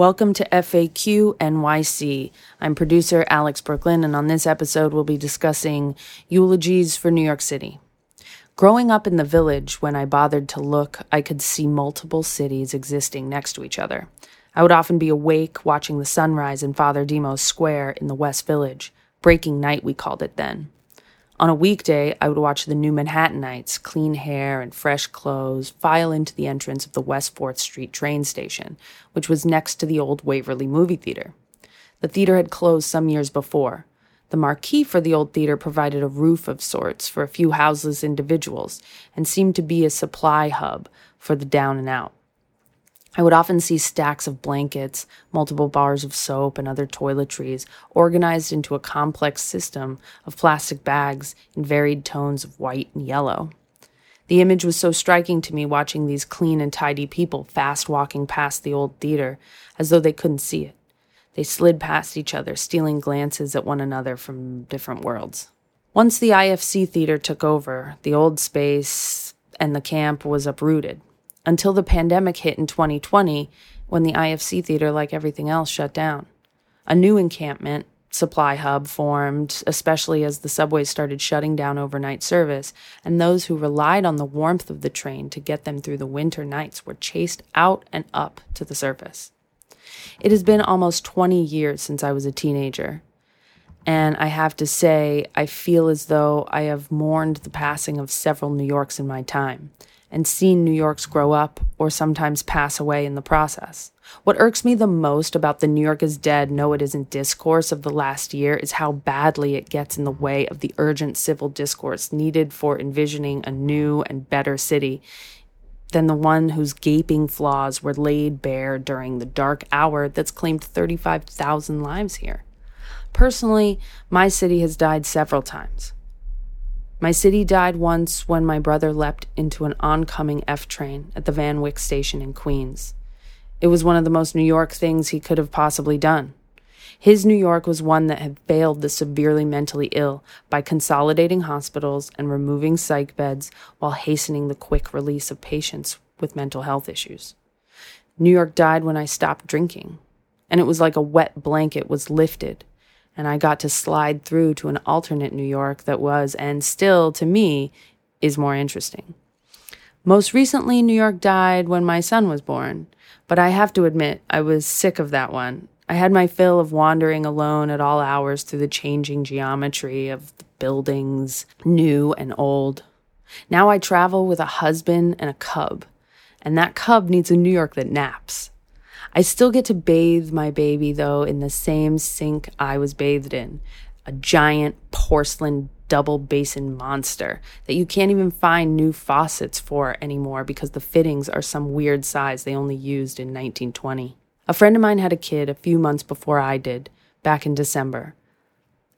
Welcome to FAQ NYC. I'm producer Alex Brooklyn, and on this episode, we'll be discussing eulogies for New York City. Growing up in the village, when I bothered to look, I could see multiple cities existing next to each other. I would often be awake watching the sunrise in Father Demos Square in the West Village. Breaking night, we called it then. On a weekday, I would watch the new Manhattanites, clean hair and fresh clothes, file into the entrance of the West 4th Street train station, which was next to the old Waverly movie theater. The theater had closed some years before. The marquee for the old theater provided a roof of sorts for a few houseless individuals and seemed to be a supply hub for the down and out. I would often see stacks of blankets, multiple bars of soap, and other toiletries organized into a complex system of plastic bags in varied tones of white and yellow. The image was so striking to me watching these clean and tidy people fast walking past the old theater as though they couldn't see it. They slid past each other, stealing glances at one another from different worlds. Once the IFC theater took over, the old space and the camp was uprooted until the pandemic hit in 2020 when the IFC theater, like everything else, shut down. A new encampment, supply hub, formed, especially as the subways started shutting down overnight service, and those who relied on the warmth of the train to get them through the winter nights were chased out and up to the surface. It has been almost 20 years since I was a teenager. And I have to say, I feel as though I have mourned the passing of several New Yorks in my time and seen New Yorks grow up or sometimes pass away in the process. What irks me the most about the New York is dead, no it isn't discourse of the last year is how badly it gets in the way of the urgent civil discourse needed for envisioning a new and better city than the one whose gaping flaws were laid bare during the dark hour that's claimed 35,000 lives here. Personally, my city has died several times. My city died once when my brother leapt into an oncoming F train at the Van Wyck station in Queens. It was one of the most New York things he could have possibly done. His New York was one that had failed the severely mentally ill by consolidating hospitals and removing psych beds while hastening the quick release of patients with mental health issues. New York died when I stopped drinking, and it was like a wet blanket was lifted and I got to slide through to an alternate New York that was, and still to me, is more interesting. Most recently, New York died when my son was born, but I have to admit, I was sick of that one. I had my fill of wandering alone at all hours through the changing geometry of the buildings, new and old. Now I travel with a husband and a cub, and that cub needs a New York that naps. I still get to bathe my baby, though, in the same sink I was bathed in a giant porcelain double basin monster that you can't even find new faucets for anymore because the fittings are some weird size they only used in 1920. A friend of mine had a kid a few months before I did, back in December.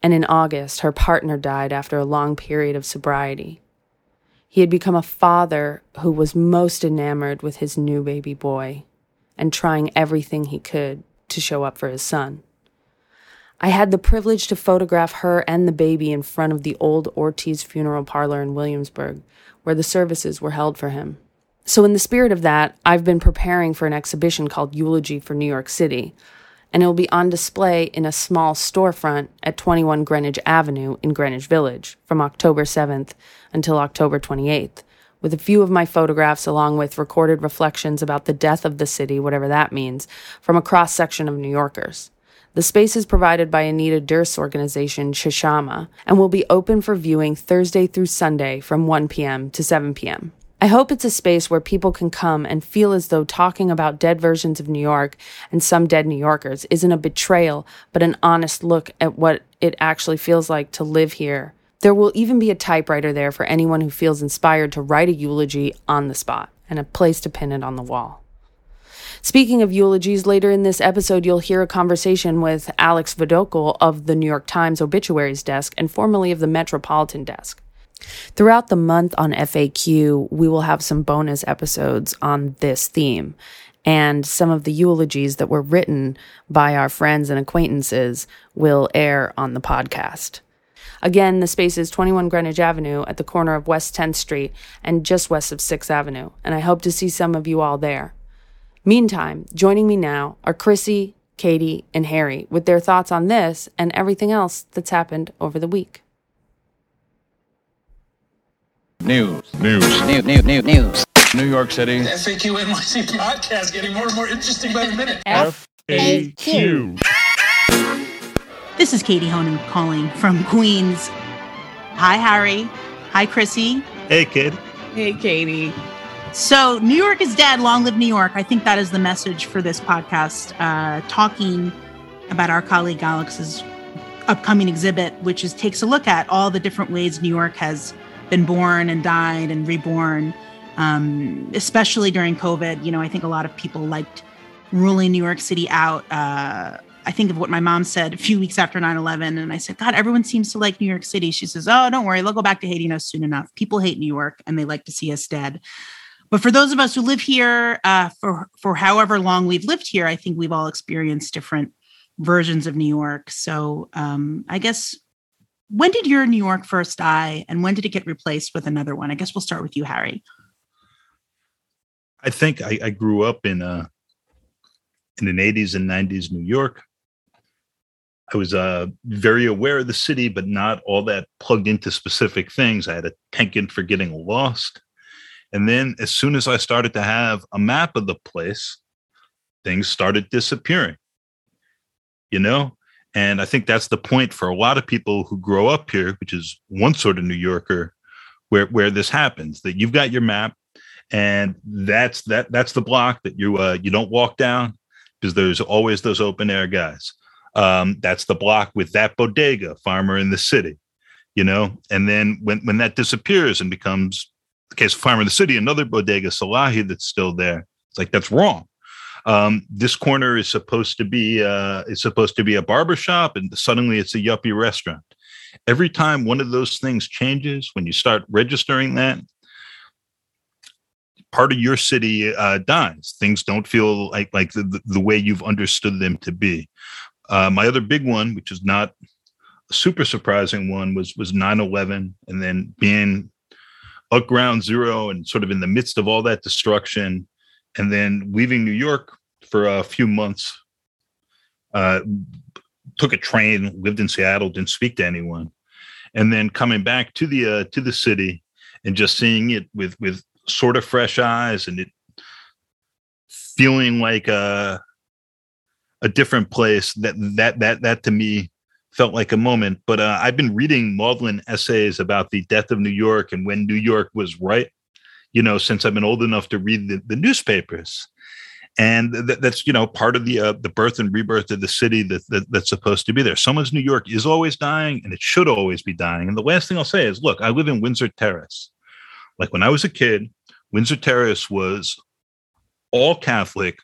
And in August, her partner died after a long period of sobriety. He had become a father who was most enamored with his new baby boy and trying everything he could to show up for his son. I had the privilege to photograph her and the baby in front of the old Ortiz funeral parlor in Williamsburg, where the services were held for him. So, in the spirit of that, I've been preparing for an exhibition called Eulogy for New York City, and it will be on display in a small storefront at 21 Greenwich Avenue in Greenwich Village from October 7th until October 28th with a few of my photographs along with recorded reflections about the death of the city, whatever that means, from a cross section of New Yorkers. The space is provided by Anita Durst's organization, chashama, and will be open for viewing Thursday through Sunday from 1 p.m. to 7 p.m. I hope it's a space where people can come and feel as though talking about dead versions of New York and some dead New Yorkers isn't a betrayal, but an honest look at what it actually feels like to live here there will even be a typewriter there for anyone who feels inspired to write a eulogy on the spot and a place to pin it on the wall. Speaking of eulogies, later in this episode, you'll hear a conversation with Alex Vadukul of the New York Times obituaries desk and formerly of the Metropolitan desk. Throughout the month on FAQ, we will have some bonus episodes on this theme. And some of the eulogies that were written by our friends and acquaintances will air on the podcast. Again, the space is 21 Greenwich Avenue at the corner of West 10th Street and just west of 6th Avenue, and I hope to see some of you all there. Meantime, joining me now are Chrissy, Katie, and Harry with their thoughts on this and everything else that's happened over the week. News. News. New, new, new, news. New York City. FAQ NYC podcast getting more and more interesting by the minute. FAQ. This is Katie Honan calling from Queens. Hi, Harry. Hi, Chrissy. Hey, kid. Hey, Katie. So, New York is dead. Long live New York. I think that is the message for this podcast. Uh, talking about our colleague Alex's upcoming exhibit, which is takes a look at all the different ways New York has been born and died and reborn, um, especially during COVID. You know, I think a lot of people liked ruling New York City out. Uh, I think of what my mom said a few weeks after 9 11. And I said, God, everyone seems to like New York City. She says, Oh, don't worry. They'll go back to hating us soon enough. People hate New York and they like to see us dead. But for those of us who live here uh, for for however long we've lived here, I think we've all experienced different versions of New York. So um, I guess when did your New York first die, and when did it get replaced with another one? I guess we'll start with you, Harry. I think I, I grew up in uh in the 80s and 90s New York. I was uh, very aware of the city, but not all that plugged into specific things. I had a penchant for getting lost. And then as soon as I started to have a map of the place, things started disappearing. You know? And I think that's the point for a lot of people who grow up here, which is one sort of New Yorker, where where this happens, that you've got your map and that's that that's the block that you uh you don't walk down because there's always those open air guys. Um, that's the block with that bodega farmer in the city, you know. And then when when that disappears and becomes the case of farmer in the city, another bodega Salahi that's still there. It's like that's wrong. Um, this corner is supposed to be uh, is supposed to be a barber shop, and suddenly it's a yuppie restaurant. Every time one of those things changes, when you start registering that, part of your city uh, dies. Things don't feel like like the, the way you've understood them to be. Uh, my other big one, which is not a super surprising one, was was 9/11, and then being at ground zero and sort of in the midst of all that destruction, and then leaving New York for a few months. Uh, took a train, lived in Seattle, didn't speak to anyone, and then coming back to the uh, to the city and just seeing it with with sort of fresh eyes and it feeling like a a different place that that that that to me felt like a moment. But uh, i've been reading maudlin essays about the death of new york and when new york was right you know since i've been old enough to read the, the newspapers. And th- that's you know part of the uh, the birth and rebirth of the city that, that that's supposed to be there. Someone's new york is always dying and it should always be dying. And the last thing i'll say is look i live in windsor terrace. Like when i was a kid windsor terrace was all catholic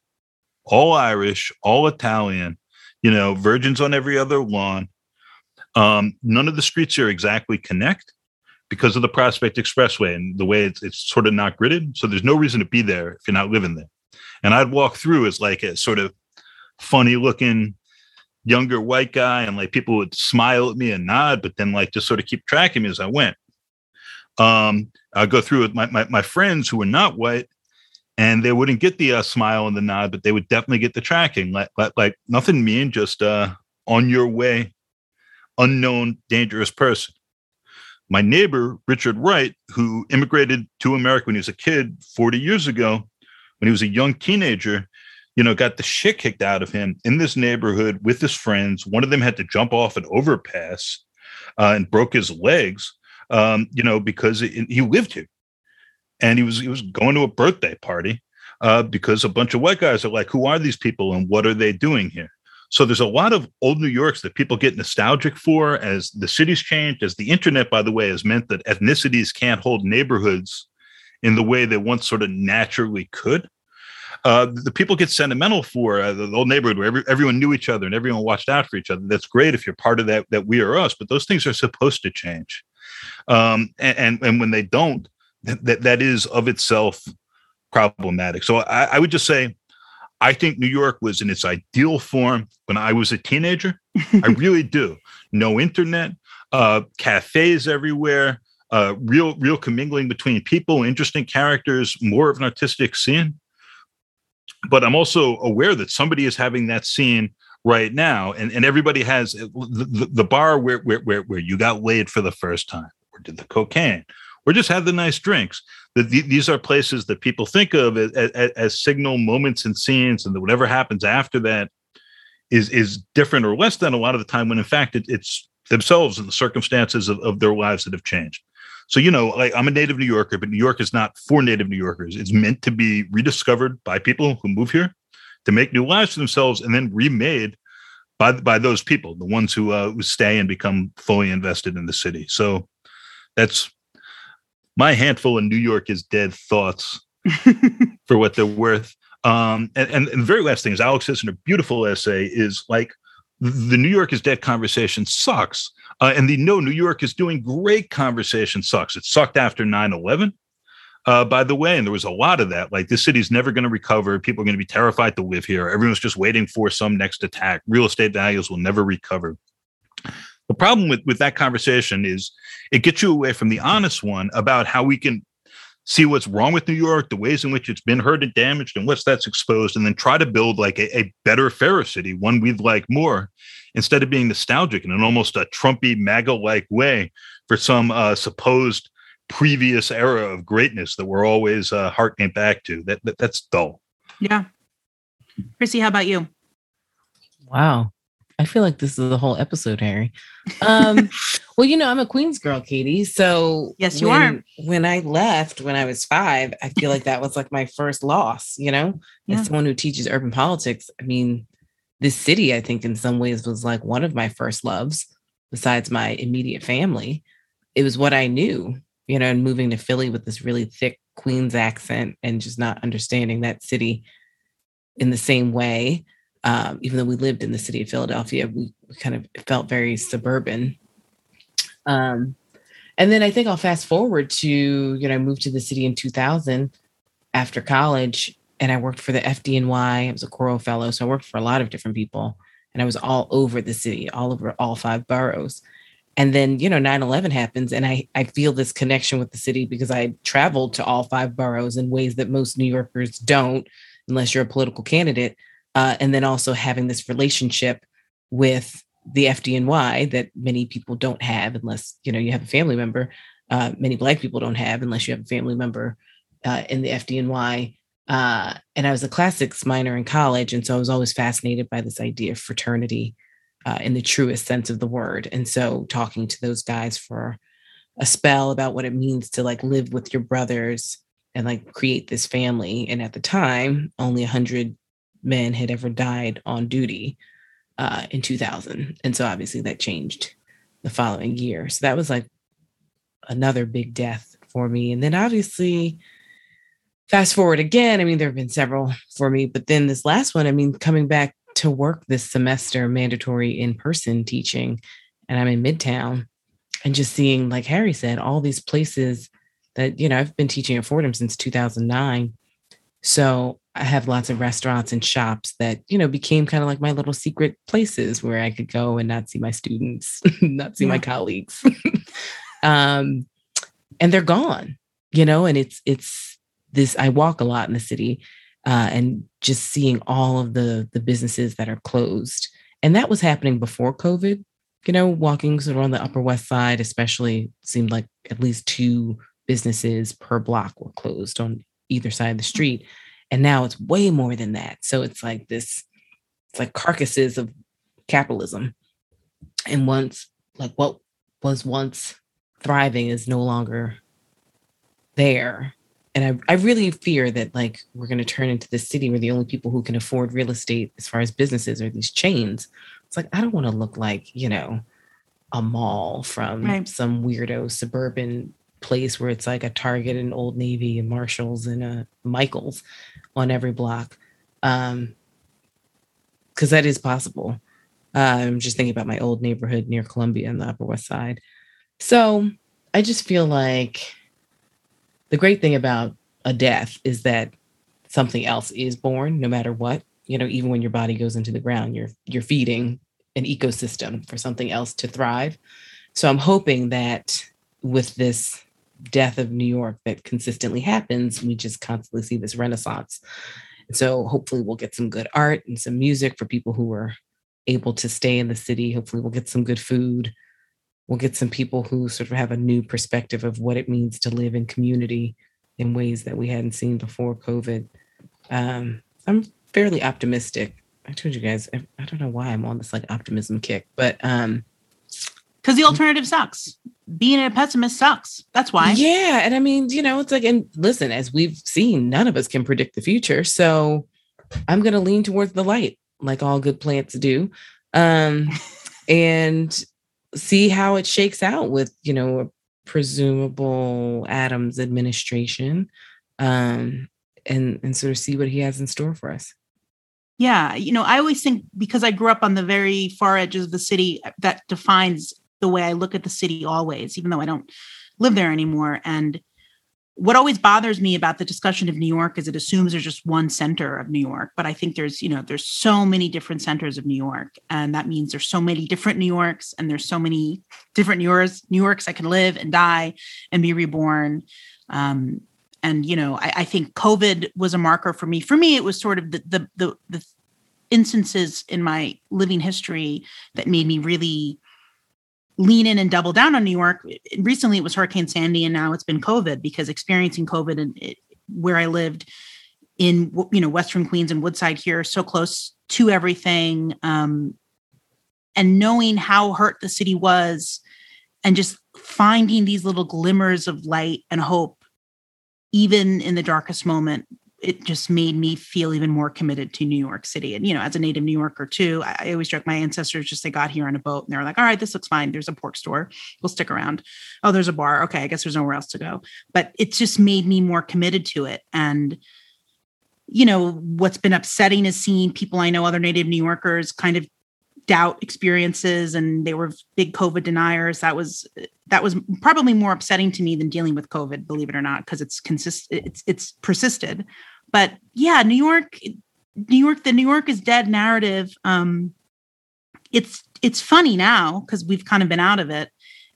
all irish all italian you know virgins on every other lawn um, none of the streets here exactly connect because of the prospect expressway and the way it's, it's sort of not gridded so there's no reason to be there if you're not living there and I'd walk through as like a sort of funny looking younger white guy, and like people would smile at me and nod, but then like just sort of keep tracking me as I went. Um, I'd go through with my, my, my friends who were not white, and they wouldn't get the uh, smile and the nod, but they would definitely get the tracking, like like, like nothing mean, just uh, on your way, unknown, dangerous person. My neighbor Richard Wright, who immigrated to America when he was a kid 40 years ago, when he was a young teenager, you know, got the shit kicked out of him in this neighborhood with his friends. One of them had to jump off an overpass uh, and broke his legs, um, you know, because it, he lived here, and he was he was going to a birthday party uh, because a bunch of white guys are like, "Who are these people and what are they doing here?" So there's a lot of old New Yorks that people get nostalgic for as the city's changed, as the internet, by the way, has meant that ethnicities can't hold neighborhoods in the way they once sort of naturally could. Uh, the people get sentimental for uh, the old neighborhood where every, everyone knew each other and everyone watched out for each other. That's great if you're part of that that we are us, but those things are supposed to change. Um, and, and, and when they don't, that that is of itself problematic. So I, I would just say, I think New York was in its ideal form when I was a teenager. I really do. No internet, uh, cafes everywhere, uh, real real commingling between people, interesting characters, more of an artistic scene. but I'm also aware that somebody is having that scene right now, and, and everybody has the, the, the bar where, where where where you got laid for the first time, or did the cocaine, or just had the nice drinks. That these are places that people think of as, as, as signal moments and scenes, and that whatever happens after that is is different or less than a lot of the time. When in fact it, it's themselves and the circumstances of, of their lives that have changed. So, you know, like I'm a native New Yorker, but New York is not for native New Yorkers. It's meant to be rediscovered by people who move here to make new lives for themselves and then remade by by those people, the ones who uh, who stay and become fully invested in the city. So that's my handful of New York is dead thoughts for what they're worth. Um, and, and, and the very last thing is Alex says in a beautiful essay is like the New York is dead conversation sucks. Uh, and the no, New York is doing great conversation sucks. It sucked after 9 11, uh, by the way. And there was a lot of that. Like, this city's never going to recover. People are going to be terrified to live here. Everyone's just waiting for some next attack. Real estate values will never recover. The problem with, with that conversation is it gets you away from the honest one about how we can see what's wrong with New York, the ways in which it's been hurt and damaged, and what's that's exposed, and then try to build like a, a better, fairer city, one we'd like more, instead of being nostalgic in an almost a Trumpy MAGA-like way for some uh, supposed previous era of greatness that we're always uh, harkening back to. That, that that's dull. Yeah. Chrissy, how about you? Wow. I feel like this is the whole episode, Harry. Um, well, you know, I'm a Queens girl, Katie. So yes, you when, are. When I left when I was five, I feel like that was like my first loss. You know, Yeah. as someone who teaches urban politics, I mean, this city, I think, in some ways, was like one of my first loves, besides my immediate family. It was what I knew, you know, and moving to Philly with this really thick Queens accent and just not understanding that city in the same way um, even though we lived in the city of Philadelphia, we, we kind of felt very suburban. Um, and then I think I'll fast forward to, you know, I moved to the city in 2000 after college and I worked for the FDNY. I was a Coro fellow. So I worked for a lot of different people and I was all over the city, all over all five boroughs. And then, you know, 9 11 happens and I, I feel this connection with the city because I traveled to all five boroughs in ways that most New Yorkers don't, unless you're a political candidate uh, and then also having this relationship with the FDNY that many people don't have unless you know you have a family member. Uh, many Black people don't have unless you have a family member uh, in the FDNY. Uh, and I was a classics minor in college, and so I was always fascinated by this idea of fraternity uh, in the truest sense of the word. And so talking to those guys for a spell about what it means to like live with your brothers and like create this family. And at the time, only a hundred men had ever died on duty uh, in 2000. And so obviously that changed the following year. So that was like another big death for me. And then obviously, fast forward again, I mean, there have been several for me, but then this last one, I mean, coming back to work this semester, mandatory in person teaching, and I'm in Midtown and just seeing, like Harry said, all these places that, you know, I've been teaching at Fordham since 2009. So I have lots of restaurants and shops that, you know, became kind of like my little secret places where I could go and not see my students, not see my colleagues. um, and they're gone, you know, and it's it's this I walk a lot in the city uh, and just seeing all of the the businesses that are closed. And that was happening before COVID, you know, walking sort of on the Upper West Side, especially seemed like at least two businesses per block were closed on either side of the street. And now it's way more than that. So it's like this, it's like carcasses of capitalism. And once, like what was once thriving is no longer there. And I, I really fear that like we're going to turn into this city where the only people who can afford real estate as far as businesses are these chains. It's like, I don't want to look like, you know, a mall from Right. some weirdo suburban place where it's like a Target and Old Navy and Marshalls and a Michaels on every block. Um, because that is possible. Uh, I'm just thinking about my old neighborhood near Columbia on the Upper West Side. So I just feel like the great thing about a death is that something else is born, no matter what. You know, even when your body goes into the ground, you're you're feeding an ecosystem for something else to thrive. So I'm hoping that with this death of New York that consistently happens, we just constantly see this renaissance. So hopefully we'll get some good art and some music for people who are able to stay in the city. Hopefully we'll get some good food. We'll get some people who sort of have a new perspective of what it means to live in community in ways that we hadn't seen before COVID. Um, I'm fairly optimistic. I told you guys, I, I don't know why I'm on this like optimism kick, but um, because the alternative sucks. Being a pessimist sucks. That's why. Yeah. And I mean, you know, it's like, and listen, as we've seen, none of us can predict the future. So I'm going to lean towards the light, like all good plants do, um, and see how it shakes out with, you know, a presumable Adams administration, um, and and sort of see what he has in store for us. Yeah, you know, I always think because I grew up on the very far edges of the city, that defines the way I look at the city always, even though I don't live there anymore. And what always bothers me about the discussion of New York is it assumes there's just one center of New York, but I think there's, you know, there's so many different centers of New York, and that means there's so many different New Yorks, and there's so many different New Yorks, New Yorks I can live and die and be reborn. Um, and you know, I, I think COVID was a marker for me. For me, it was sort of the the the, the instances in my living history that made me really lean in and double down on New York. Recently, it was Hurricane Sandy, and now it's been COVID because experiencing COVID and it, where I lived in you know Western Queens and Woodside here, so close to everything, um, and knowing how hurt the city was, and just finding these little glimmers of light and hope, even in the darkest moment, it just made me feel even more committed to New York City. And, you know, as a native New Yorker too, I, I, always joke my ancestors just they got here on a boat and they were like, all right, this looks fine. There's a pork store. We'll stick around. Oh, there's a bar. Okay, I guess there's nowhere else to go. But it just made me more committed to it. And, you know, what's been upsetting is seeing people I know, other native New Yorkers, kind of doubt experiences and they were big covid deniers that was that was probably more upsetting to me than dealing with covid believe it or not because it's consist it's it's persisted. But yeah new york new york the new york is dead narrative. Um it's it's funny now because we've kind of been out of it.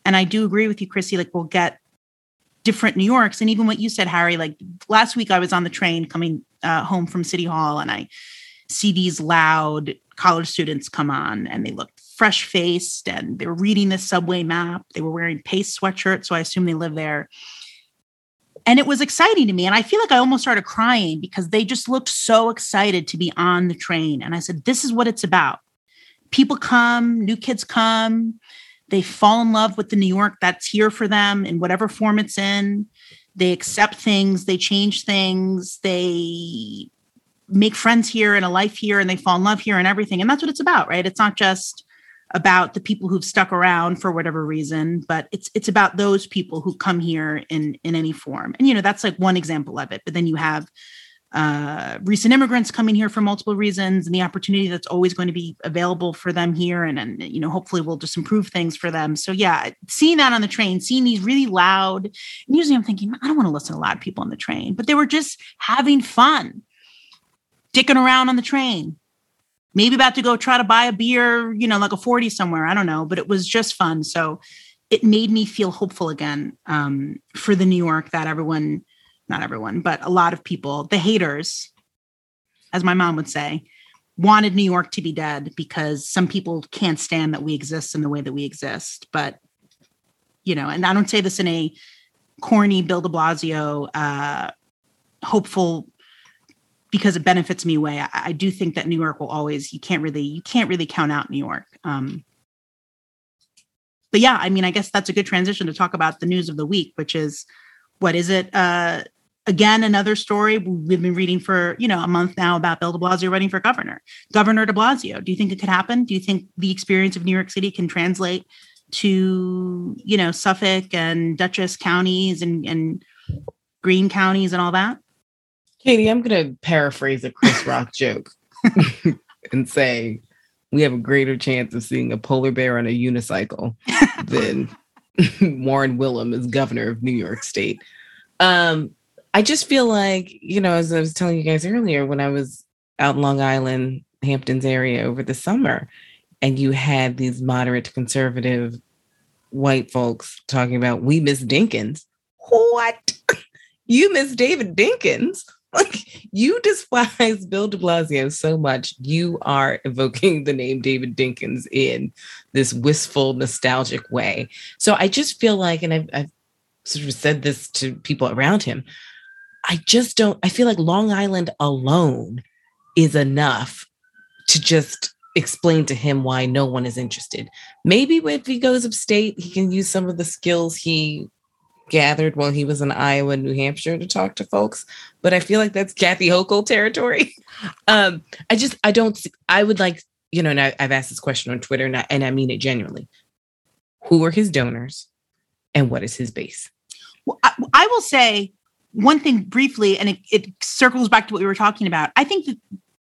And i do agree with you chrissy like we'll get different new yorks. And even what you said harry like last week i was on the train coming uh, home from city hall and i see these loud college students come on and they looked fresh faced and they were reading the subway map. They were wearing Pace sweatshirts, so I assume they live there. And it was exciting to me. And I feel like I almost started crying because they just looked so excited to be on the train. And I said, This is what it's about. People come, new kids come, they fall in love with the New York that's here for them in whatever form it's in. They accept things, they change things, they make friends here and a life here and they fall in love here and everything. And that's what it's about, right? It's not just about the people who've stuck around for whatever reason, but it's it's about those people who come here in in any form. And you know, that's like one example of it. But then you have uh, recent immigrants coming here for multiple reasons and the opportunity that's always going to be available for them here and, and you know hopefully we'll just improve things for them so yeah seeing that on the train seeing these really loud and usually i'm thinking i don't want to listen to loud people on the train but they were just having fun dicking around on the train. Maybe about to go try to buy a beer, you know, like a 40 somewhere. I don't know, but it was just fun. So it made me feel hopeful again um, for the New York that everyone, not everyone, but a lot of people, the haters, as my mom would say, wanted New York to be dead because some people can't stand that we exist in the way that we exist. But, you know, and I don't say this in a corny Bill de Blasio, uh, hopeful because it benefits me way. I, I, do think that New York will always you can't really you can't really count out New York. Um, but yeah, I mean, I guess that's a good transition to talk about the news of the week, which is what is it? Uh, again, another story we've been reading for you know a month now about Bill De Blasio running for governor. Governor De Blasio. Do you think it could happen? Do you think the experience of New York City can translate to you know Suffolk and Dutchess counties and and Greene counties and all that? Katie, I'm going to paraphrase a Chris Rock joke and say we have a greater chance of seeing a polar bear on a unicycle than Warren Wilhelm as governor of New York State. Um, I just feel like, you know, as I was telling you guys earlier, when I was out in Long Island, Hamptons area over the summer, and you had these moderate conservative white folks talking about, we miss Dinkins. What? you miss David Dinkins? like you despise Bill de Blasio so much, you are evoking the name David Dinkins in this wistful, nostalgic way. So I just feel like, and I've, I've sort of said this to people around him, I just don't, I feel like Long Island alone is enough to just explain to him why no one is interested. Maybe if he goes upstate, he can use some of the skills he gathered while he was in Iowa, New Hampshire to talk to folks. But I feel like that's Kathy Hochul territory. um, I just I don't I would like you know, and I, have asked this question on Twitter, and I, and I mean it genuinely. Who are his donors, and what is his base? Well, I, I will say one thing briefly, and it, it circles back to what we were talking about. I think that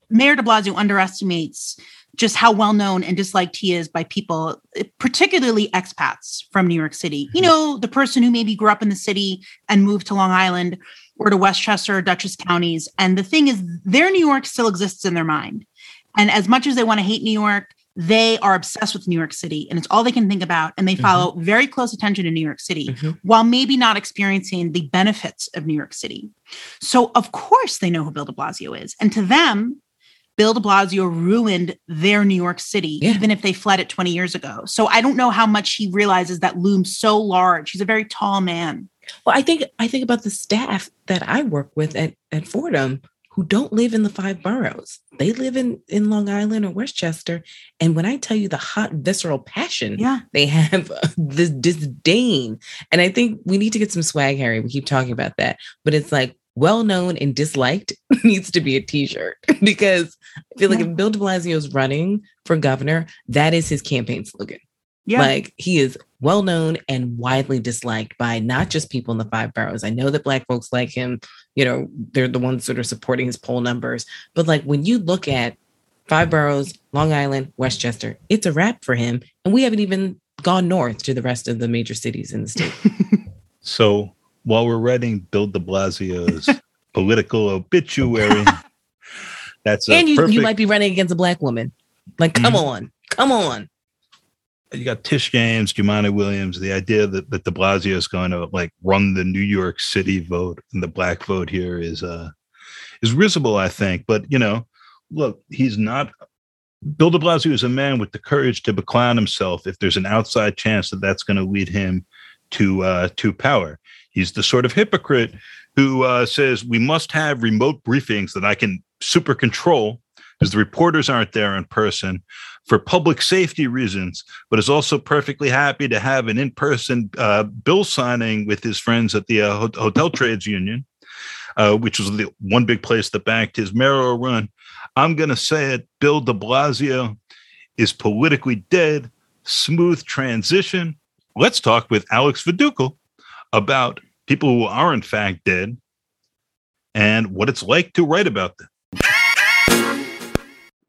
Mayor De Blasio underestimates just how well known and disliked he is by people, particularly expats from New York City. You mm-hmm. know, the person who maybe grew up in the city and moved to Long Island or to Westchester or Dutchess counties. And the thing is, their New York still exists in their mind. And as much as they want to hate New York, they are obsessed with New York City and it's all they can think about. And they mm-hmm. follow mm-hmm. very close attention to New York City mm-hmm. while maybe not experiencing the benefits of New York City. So, of course, they know who Bill de Blasio is. And to them, Bill de Blasio ruined their New York City, yeah. even if they fled it 20 years ago. So I don't know how much he realizes that looms so large. He's a very tall man. Well, I think I think about the staff that I work with at, at Fordham who don't live in the five boroughs. They live in, in Long Island or Westchester. And when I tell you the hot visceral passion yeah. they have, this disdain. And I think we need to get some swag, Harry. We keep talking about that. But it's like well known and disliked needs to be a t-shirt because I feel like if Bill de Blasio is running for governor, that is his campaign slogan. Yeah. Like he is well known and widely disliked by not just people in the five boroughs. I know that black folks like him, you know, they're the ones that are supporting his poll numbers. But like when you look at five boroughs, Long Island, Westchester, it's a wrap for him. And we haven't even gone north to the rest of the major cities in the state. so while we're writing Bill de Blasio's political obituary. That's and you, perfect... you might be running against a black woman. Like, come mm-hmm. on, come on. You got Tish James, Jumaane Williams. The idea that, that De Blasio is going to like run the New York City vote and the black vote here is uh is risible, I think. But you know, look, he's not. Bill De Blasio is a man with the courage to beclown himself if there's an outside chance that that's going to lead him to uh, to power. He's the sort of hypocrite who uh, says we must have remote briefings that I can super control because the reporters aren't there in person for public safety reasons, but is also perfectly happy to have an in person uh, bill signing with his friends at the uh, Hotel Trades Union, uh, which was the one big place that backed his mayoral run. I'm going to say it Bill de Blasio is politically dead. Smooth transition. Let's talk with Alex Vadukul about people who are in fact dead, and what it's like to write about them.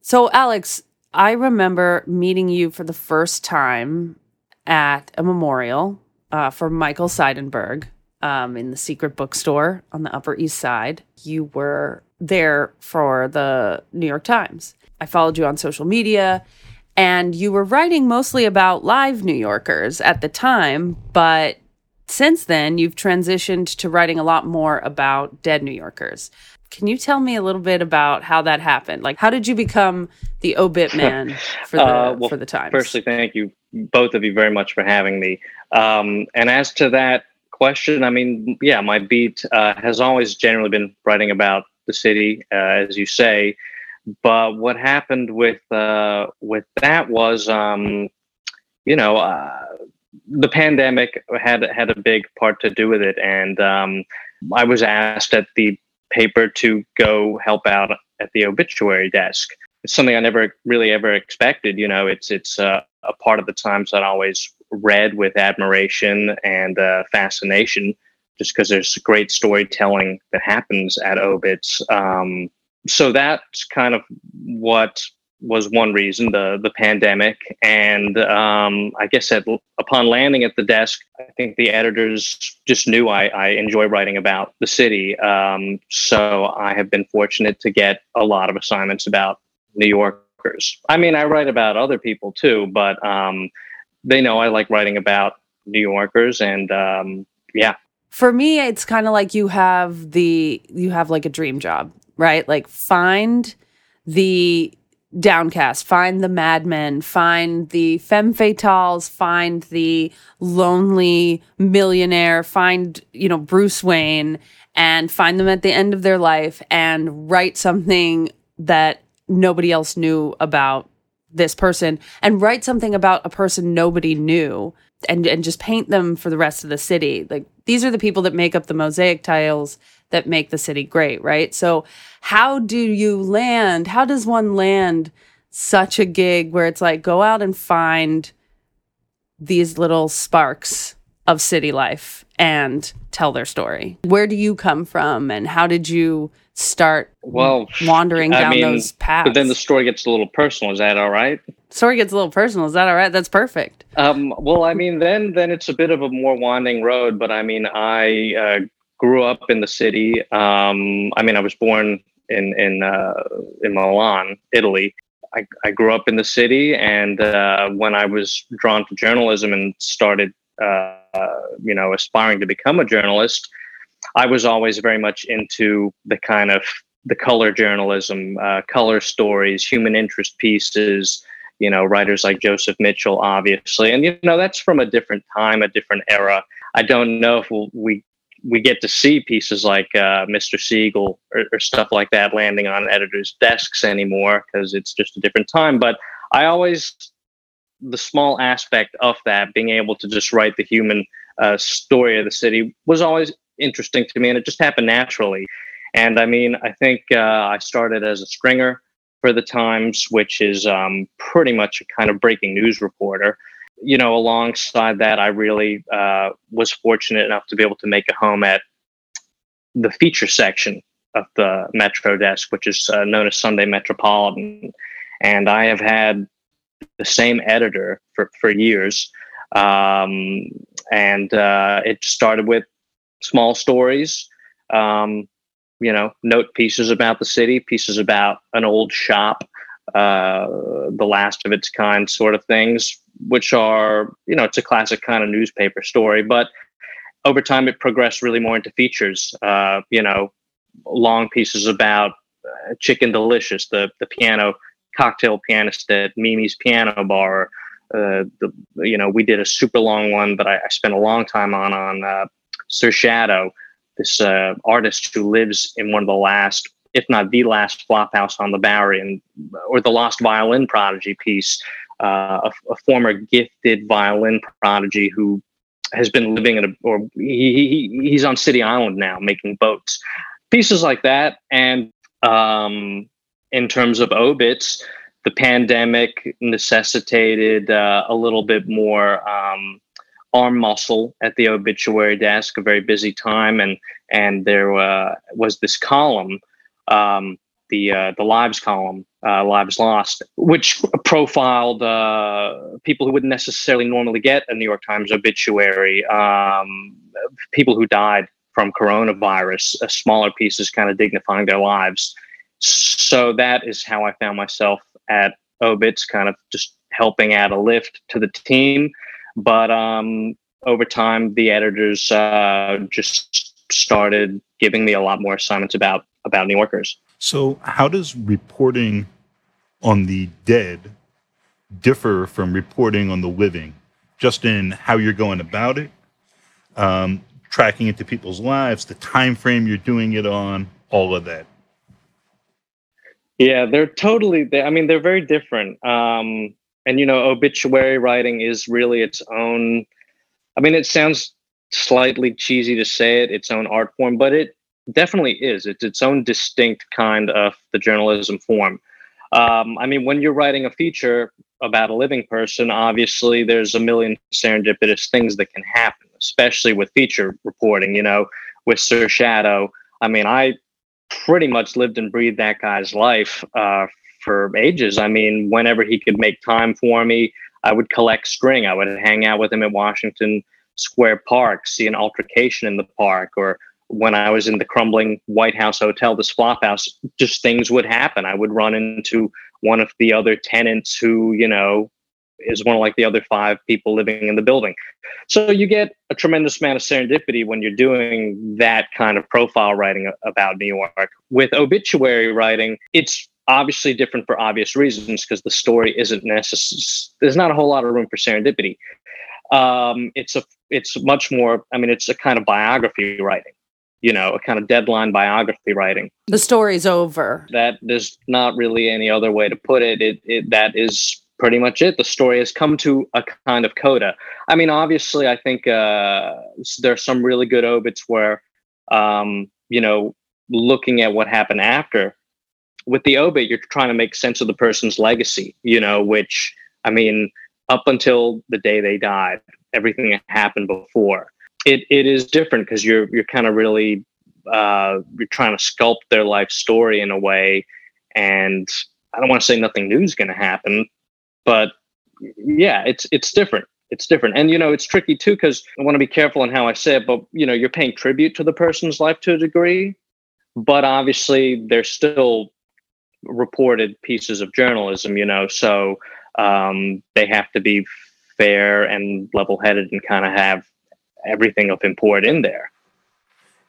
So, Alex, I remember meeting you for the first time at a memorial uh, for Michael Seidenberg um, in the secret bookstore on the Upper East Side. You were there for the New York Times. I followed you on social media, and you were writing mostly about live New Yorkers at the time, but since then, you've transitioned to writing a lot more about dead New Yorkers. Can you tell me a little bit about how that happened? Like, how did you become the obit man for the uh, well, for the Times? Firstly, thank you both of you very much for having me. Um, and as to that question, I mean, yeah, my beat uh, has always generally been writing about the city, uh, as you say. But what happened with uh, with that was, um, you know, uh, the pandemic had had a big part to do with it, and um, I was asked at the paper to go help out at the obituary desk. It's something I never really ever expected. You know, it's it's uh, a part of the Times that I always read with admiration and uh, fascination, just because there's great storytelling that happens at obits. Um, so that's kind of what was one reason the the pandemic. And um, i guess at, upon landing at the desk i think the editors just knew i, I enjoy writing about the city. Um, so i have been fortunate to get a lot of assignments about new yorkers. I mean i write about other people too but um, they know i like writing about new yorkers and um, yeah. For me, it's kind of like you have the you have like a dream job, right? Like find the downcast, find the madmen, find the femme fatales, find the lonely millionaire, find, you know, Bruce Wayne and find them at the end of their life and write something that nobody else knew about this person and write something about a person nobody knew and and just paint them for the rest of the city. Like these are the people that make up the mosaic tiles that make the city great, right? So how do you land? How does one land such a gig where it's like go out and find these little sparks of city life and tell their story? Where do you come from and how did you start well wandering I down mean, those paths? But then the story gets a little personal. Is that all right? story gets a little personal. Is that all right? That's perfect. Um, well, I mean, then then it's a bit of a more winding road. But I mean, I uh, grew up in the city. Um, I mean, I was born in in uh, in Milan, Italy. I, I grew up in the city, and uh, when I was drawn to journalism and started, uh, you know, aspiring to become a journalist, I was always very much into the kind of the color journalism, uh, color stories, human interest pieces. You know, writers like Joseph Mitchell, obviously, and you know that's from a different time, a different era. I don't know if we we get to see pieces like uh, Mr. Siegel or, or, stuff like that landing on editors' desks anymore because it's just a different time. But I always, the small aspect of that, being able to just write the human uh, story of the city was always interesting to me, and it just happened naturally. And I mean, I think uh, I started as a stringer for the Times, which is um, pretty much a kind of breaking news reporter you know, alongside that, I really uh, was fortunate enough to be able to make a home at the feature section of the Metro desk, which is uh, known as Sunday Metropolitan. And I have had the same editor for, for years. Um, and uh, it started with small stories, um, you know, note pieces about the city, pieces about an old shop, uh, the last of its kind sort of things, which are, you know, it's a classic kind of newspaper story. But over time, it progressed really more into features, uh, you know, long pieces about uh, Chicken Delicious, the, the piano cocktail pianist at Mimi's Piano Bar. Uh, the, you know, we did a super long one that I, I spent a long time on on uh, Sir Shadow, this uh, artist who lives in one of the last if not the last flophouse on the Bowery, and or the Lost Violin Prodigy piece, uh, a, a, former gifted violin prodigy who has been living in a or he, he he's on City Island now making boats, pieces like that, and um, in terms of obits, the pandemic necessitated uh, a little bit more. Um, arm muscle at the obituary desk, a very busy time, and and there uh, was this column um, the uh, the lives column, uh, lives lost, which profiled uh, people who wouldn't necessarily normally get a New York Times obituary, um, people who died from coronavirus, uh, smaller pieces kind of dignifying their lives. So that is how I found myself at obits, kind of just helping add a lift to the team. But um, over time, the editors uh, just started giving me a lot more assignments about about New Yorkers. So, how does reporting on the dead differ from reporting on the living? Just in how you're going about it, um, tracking into people's lives, the time frame you're doing it on, all of that. Yeah, they're totally. They, I mean, they're very different. Um, and you know, obituary writing is really its own. I mean, it sounds slightly cheesy to say it, its own art form, but it definitely is. It's its own distinct kind of the journalism form. Um, I mean, when you're writing a feature about a living person, obviously there's a million serendipitous things that can happen, especially with feature reporting. You know, with Sir Shadow, I mean, I pretty much lived and breathed that guy's life uh, for ages. I mean, whenever he could make time for me, I would collect string. I would hang out with him at Washington Square Park, see an altercation in the park, or when I was in the crumbling White House Hotel, this flop house, just things would happen. I would run into one of the other tenants who, you know, is one of like the other five people living in the building. So you get a tremendous amount of serendipity when you're doing that kind of profile writing about New York. With obituary writing, it's obviously different for obvious reasons because the story isn't necessary. There's not a whole lot of room for serendipity. Um, it's a it's much more. I mean, it's a kind of biography writing. You know, a kind of deadline biography writing. The story's over. That there's not really any other way to put it. It, it that is pretty much it. The story has come to a kind of coda. I mean, obviously, I think uh, there's some really good obits where, um, you know, looking at what happened after. With the obit, you're trying to make sense of the person's legacy, you know, which, I mean, up until the day they died, everything that happened before. It, it is different because you're you're kind of really uh, you're trying to sculpt their life story in a way, and I don't want to say nothing new is going to happen, but yeah, it's it's different. It's different, and you know, it's tricky too because I want to be careful in how I say it. But you know, you're paying tribute to the person's life to a degree, but obviously they're still reported pieces of journalism. You know, so um, they have to be fair and level-headed and kind of have everything of import in there.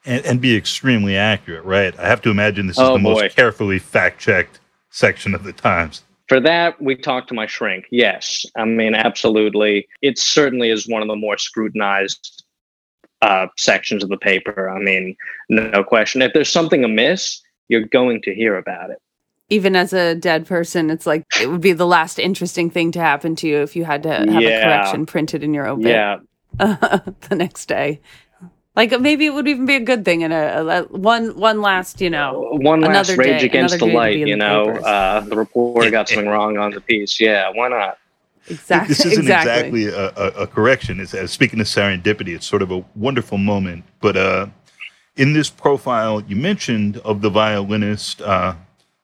And, and, be extremely accurate, right? I have to imagine this is oh, the boy. most carefully fact-checked section of the Times. For that, we talked to my shrink. Yes. I mean, absolutely. It certainly is one of the more scrutinized uh, sections of the paper. I mean, no question. If there's something amiss, you're going to hear about it. Even as a dead person, it's like it would be the last interesting thing to happen to you if you had to have yeah. a correction printed in your obit yeah. the next day. Like maybe it would even be a good thing in a, a one one last you know one last rage day, against the light. You know, uh, the reporter got something wrong on the piece. Yeah, why not? Exactly. This isn't exactly, exactly a, a, a, correction. It's uh, speaking of serendipity. It's sort of a wonderful moment. But uh, in this profile, you mentioned of the violinist uh,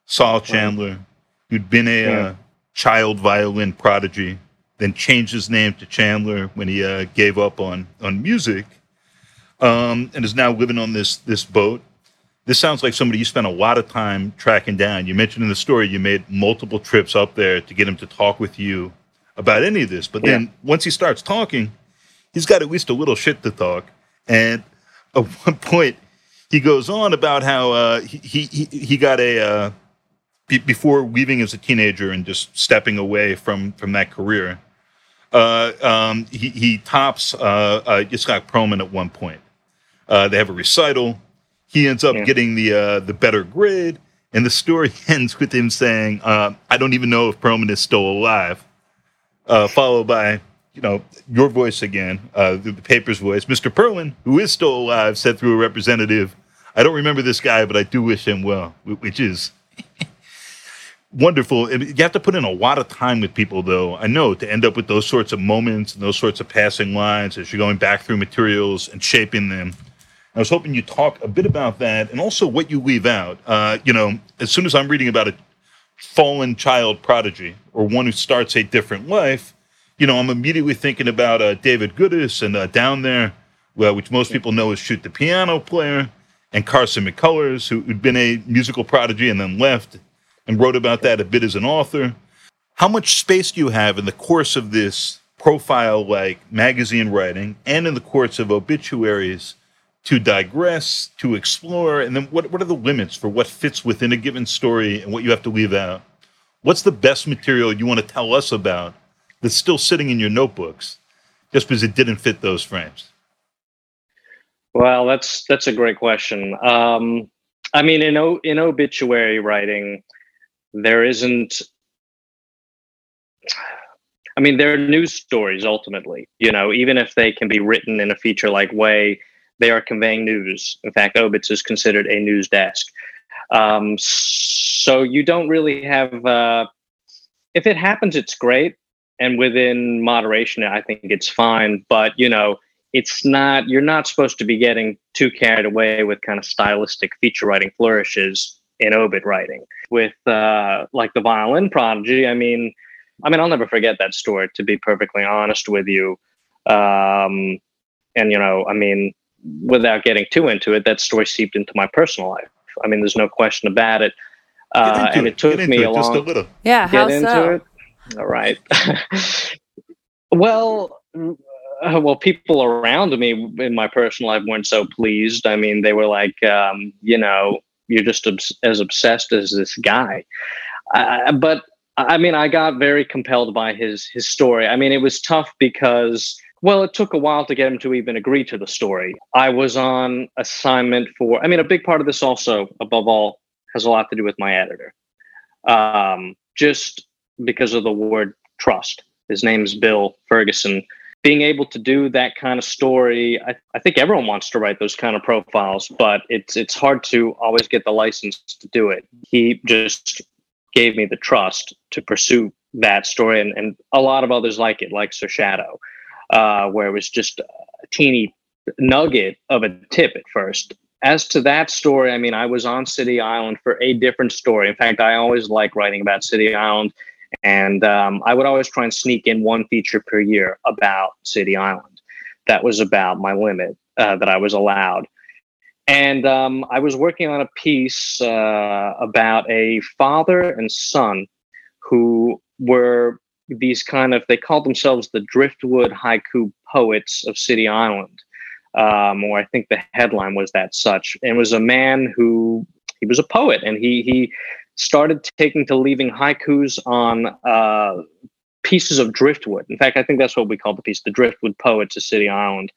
Saul Chandler, who'd been a yeah. uh, child violin prodigy, then changed his name to Chandler when he uh, gave up on on music um, and is now living on this this boat. This sounds like somebody you spent a lot of time tracking down. You mentioned in the story you made multiple trips up there to get him to talk with you about any of this. But yeah. then once he starts talking, he's got at least a little shit to talk. And at one point, he goes on about how uh, he, he he got a uh, be- before leaving as a teenager and just stepping away from from that career. Uh, um, he, he tops uh, uh, Itzhak Perlman at one point. Uh, they have a recital. He ends up yeah. getting the uh, the better grade, and the story ends with him saying, uh, "I don't even know if Perlman is still alive." Uh, followed by, you know, your voice again, uh, the, the paper's voice. Mr. Perlman, who is still alive, said through a representative, "I don't remember this guy, but I do wish him well," which is. Wonderful. You have to put in a lot of time with people, though. I know to end up with those sorts of moments and those sorts of passing lines as you're going back through materials and shaping them. I was hoping you'd talk a bit about that and also what you leave out. Uh, you know, as soon as I'm reading about a fallen child prodigy or one who starts a different life, you know, I'm immediately thinking about uh, David Goodis and uh, Down There, which most people know as Shoot the Piano Player, and Carson McCullers, who, who'd been a musical prodigy and then left and wrote about that a bit as an author. How much space do you have in the course of this profile like magazine writing and in the course of obituaries? to digress, to explore, and then what, what are the limits for what fits within a given story and what you have to leave out? What's the best material you want to tell us about that's still sitting in your notebooks just because it didn't fit those frames? Well, that's that's a great question. Um, I mean, in in obituary writing, there isn't. I mean, there are news stories ultimately. You know, even if they can be written in a feature-like way, they are conveying news. In fact, Obits is considered a news desk. Um, so you don't really have. Uh, if it happens, it's great, and within moderation, I think it's fine. But you know, it's not. You're not supposed to be getting too carried away with kind of stylistic feature writing flourishes in obit writing. With uh, like the violin prodigy, I mean, I mean, I'll never forget that story. To be perfectly honest with you, um, and you know, I mean, without getting too into it, that story seeped into my personal life. I mean, there's no question about it. Uh, and it, it took me it, a long. a little. Yeah, get into so? it. All right. well, uh, well, people around me in my personal life weren't so pleased. I mean, they were like, um, you know, you're just obs- as obsessed as this guy. Uh, but I mean, I got very compelled by his his story. I mean, it was tough because well, it took a while to get him to even agree to the story. I was on assignment for. I mean, a big part of this also, above all, has a lot to do with my editor. Um, just because of the word trust. His name's Bill Ferguson. Being able to do that kind of story, I, I think everyone wants to write those kind of profiles, but it's it's hard to always get the license to do it. He just gave me the trust to pursue that story, and, and a lot of others like it, like Sir Shadow, uh, where it was just a teeny nugget of a tip at first. As to that story, I mean, I was on City Island for a different story. In fact, I always like writing about City Island and um, I would always try and sneak in one feature per year about City Island. That was about my limit uh, that I was allowed. And um, I was working on a piece uh, about a father and son who were these kind of, they called themselves the Driftwood haiku poets of City Island. Um, or I think the headline was that such. And was a man who he was a poet and he he started taking to leaving haikus on uh, pieces of driftwood. In fact, I think that's what we call the piece, the Driftwood Poets of City Island.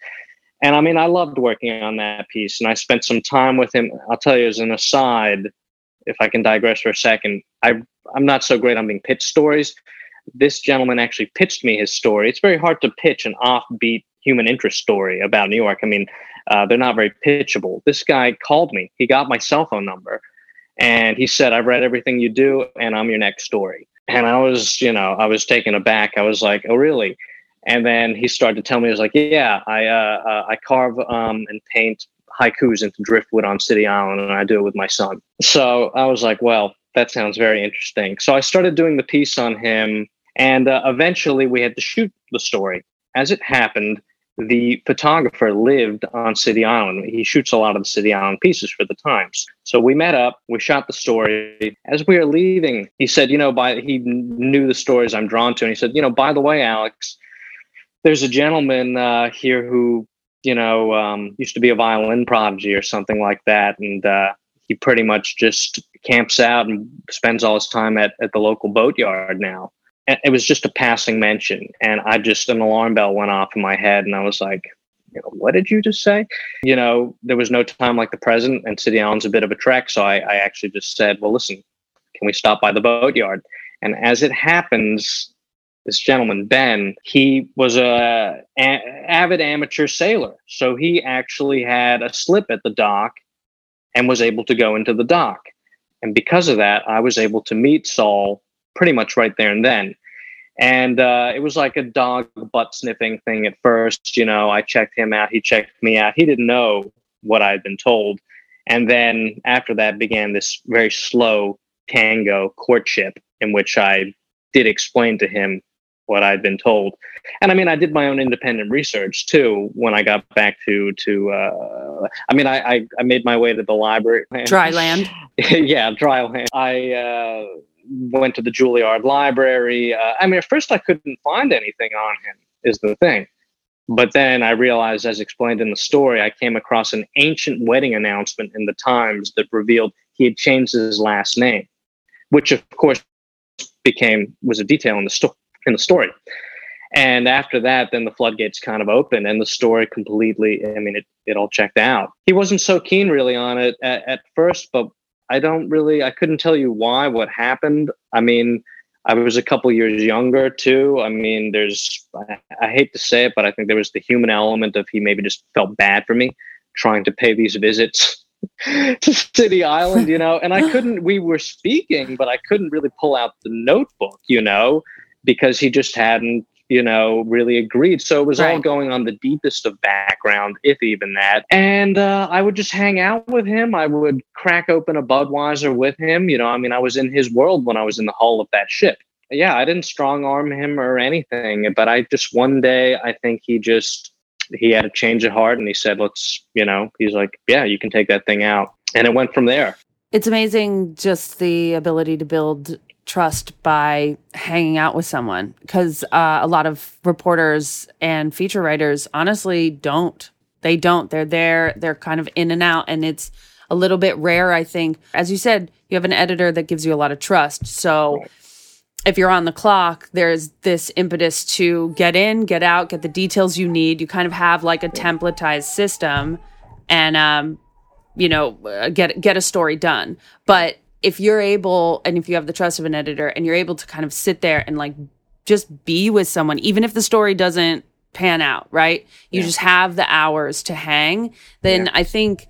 And I mean, I loved working on that piece, and I spent some time with him. I'll tell you as an aside, if I can digress for a second, I I'm not so great on being pitched stories. This gentleman actually pitched me his story. It's very hard to pitch an offbeat human interest story about New York. I mean, uh, they're not very pitchable. This guy called me. He got my cell phone number and he said, I've read everything you do and I'm your next story. And I was, you know, I was taken aback. I was like, oh, really? And then he started to tell me, he was like, yeah, I, uh, uh, I carve um, and paint haikus into driftwood on City Island and I do it with my son. So I was like, well, that sounds very interesting. So I started doing the piece on him and uh, eventually we had to shoot the story. As it happened, the photographer lived on City Island. He shoots a lot of the City Island pieces for the Times. So we met up, we shot the story. As we were leaving, he said, you know, by he knew the stories I'm drawn to, and he said, you know, by the way, Alex, there's a gentleman uh, here who, you know, um, used to be a violin prodigy or something like that, and uh, he pretty much just camps out and spends all his time at, at the local boatyard now it was just a passing mention and i just an alarm bell went off in my head and i was like you know, what did you just say? You know there was no time like the present and city island's a bit of a trek so I, I actually just said well listen can we stop by the boatyard? And as it happens this gentleman ben he was a, a avid amateur sailor so he actually had a slip at the dock and was able to go into the dock. And because of that i was able to meet saul pretty much right there and then. And uh, it was like a dog butt sniffing thing at first. You know, I checked him out, he checked me out. He didn't know what I had been told. And then after that began this very slow tango courtship in which I did explain to him what I'd been told. And I mean, I did my own independent research too when I got back to to. Uh, I mean, I, I, I made my way to the library. Dry land. yeah, dry land. I uh, went to the Juilliard Library. Uh, I mean, at first I couldn't find anything on him, is the thing. But then I realized, as explained in the story, I came across an ancient wedding announcement in the Times that revealed he had changed his last name, which of course became was a detail in the story in the story. And after that, then the floodgates kind of opened and the story completely, I mean, it, it all checked out. He wasn't so keen really on it at, at first, but I don't really, I couldn't tell you why, what happened. I mean, I was a couple years younger too. I mean, there's, I, I, hate to say it, but I think there was the human element of he maybe just felt bad for me trying to pay these visits to City Island, you know. And I couldn't, we were speaking, but I couldn't really pull out the notebook, you know, because he just hadn't you know, really agreed. So it was right. all going on the deepest of background, if even that. And uh, I would just hang out with him. I would crack open a Budweiser with him. You know, I mean, I was in his world when I was in the hull of that ship. Yeah, I didn't strong arm him or anything, but I just one day, I think he just, he had a change of heart and he said, let's, you know, he's like, yeah, you can take that thing out. And it went from there. It's amazing just the ability to build trust by hanging out with someone because uh, a lot of reporters and feature writers honestly don't. They don't. They're there, they're kind of in and out, and it's a little bit rare, I think. As you said, you have an editor that gives you a lot of trust. So if you're on the clock, there's this impetus to get in, get out, get the details you need. You kind of have like a templatized system and um, you know, uh, get get a story done. But if you're able and if you have the trust of an editor and you're able to kind of sit there and like just be with someone even if the story doesn't pan out, right? You Yeah. just have the hours to hang, then Yeah. I think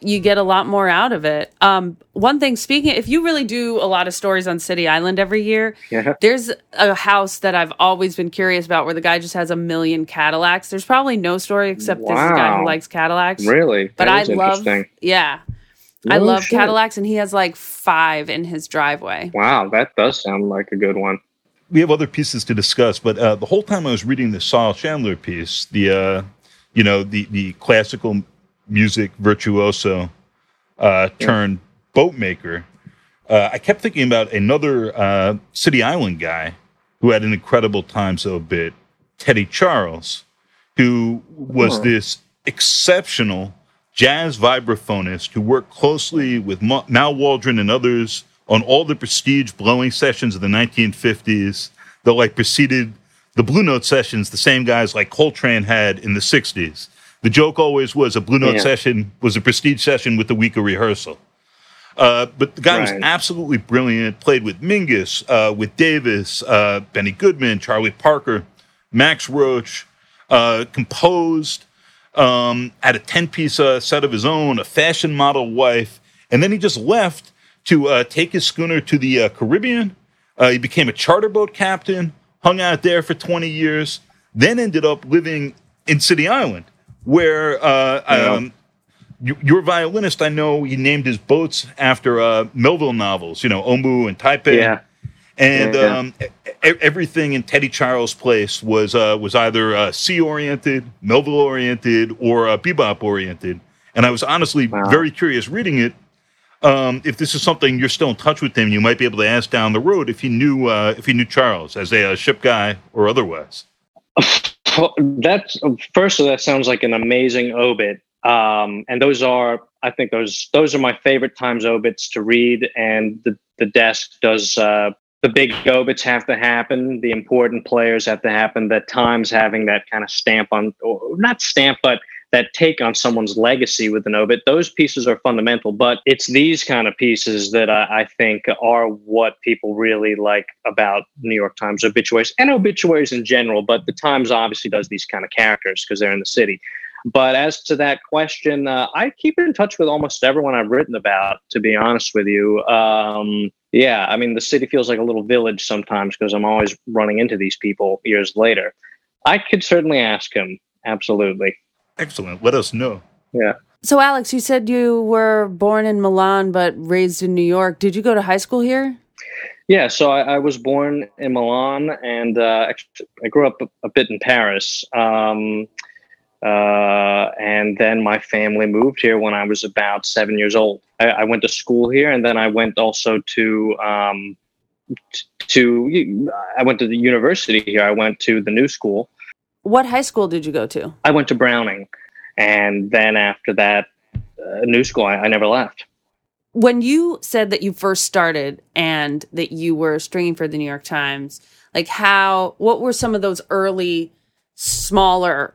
you get a lot more out of it. Um, one thing, speaking, if you really do a lot of stories on City Island every year, Yeah. there's a house that I've always been curious about where the guy just has a million Cadillacs. There's probably no story except this guy who likes Cadillacs. Really? But That I is love, interesting. Yeah, I love shit. Cadillacs, and he has like five in his driveway. Wow, that does sound like a good one. we have other pieces to discuss, but uh, the whole time I was reading the Saul Chandler piece, the uh, you know the the classical music virtuoso uh, turned boat maker, uh, I kept thinking about another uh, City Island guy who had an incredible times bit, Teddy Charles, who was Hmm. this exceptional jazz vibraphonist who worked closely with Ma- Mal Waldron and others on all the prestige blowing sessions of the 1950s that like preceded the Blue Note sessions the same guys like Coltrane had in the 60s. The joke always was a Blue Note Yeah. session was a prestige session with a week of rehearsal. Uh, but the guy was absolutely brilliant. Played with Mingus, uh, with Davis, uh, Benny Goodman, Charlie Parker, Max Roach. Uh, composed, um, had a ten-piece uh, set of his own, a fashion model wife, and then he just left to uh, take his schooner to the uh, Caribbean. Uh, he became a charter boat captain, hung out there for twenty years, then ended up living in City Island, where uh, Yeah. um, y- your violinist, I know he named his boats after uh, Melville novels, you know, Omoo and Typee. Yeah. And Yeah. um, everything in Teddy Charles' place was uh, was either uh, sea oriented, Melville oriented, or uh, bebop oriented. And I was honestly Wow. very curious reading it. Um, if this is something you're still in touch with him, you might be able to ask down the road if he knew uh, if he knew Charles as a, uh ship guy or otherwise. That's first of all, that sounds like an amazing obit. Um, and those are, I think those those are my favorite times obits to read. And the the desk does uh, the big obits have to happen, the important players have to happen. That times having that kind of stamp on, or not stamp, but that take on someone's legacy with an obit. Those pieces are fundamental, but it's these kind of pieces that I, I think are what people really like about New York Times obituaries and obituaries in general. But the Times obviously does these kind of characters because they're in the city. But as to that question, uh, I keep in touch with almost everyone I've written about, to be honest with you. Um, yeah, I mean, the city feels like a little village sometimes because I'm always running into these people years later. I could certainly ask him. Absolutely. Excellent. Let us know. Yeah. So, Alex, you said you were born in Milan but raised in New York. Did you go to high school here? Yeah, so I, I was born in Milan, and uh, I grew up a, a bit in Paris. Um, uh, and then my family moved here when I was about seven years old. I, I went to school here, and then I went also to um, to I went to the university here. I went to the new school. What high school did you go to? I went to Browning, and then after that, uh, new school. I, I never left. When you said that you first started and that you were stringing for the New York Times, like how, what were some of those early, smaller,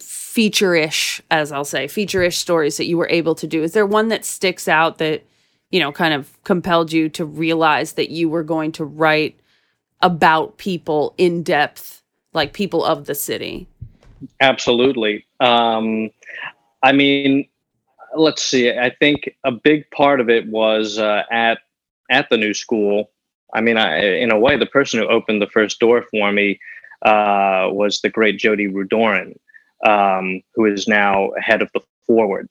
feature ish, as I'll say, feature ish stories that you were able to do? Is there one that sticks out that, you know, kind of compelled you to realize that you were going to write about people in depth, like people of the city? Absolutely. Um, I mean, let's see. I think a big part of it was uh, at at the new school. I mean, I, in a way, the person who opened the first door for me uh, was the great Jodi Rudoren, um, who is now head of the Forward.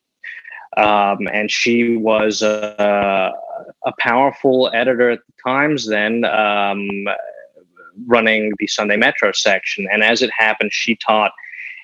Um, and she was uh, a powerful editor at the Times then, um, running the Sunday Metro section. And as it happened, she taught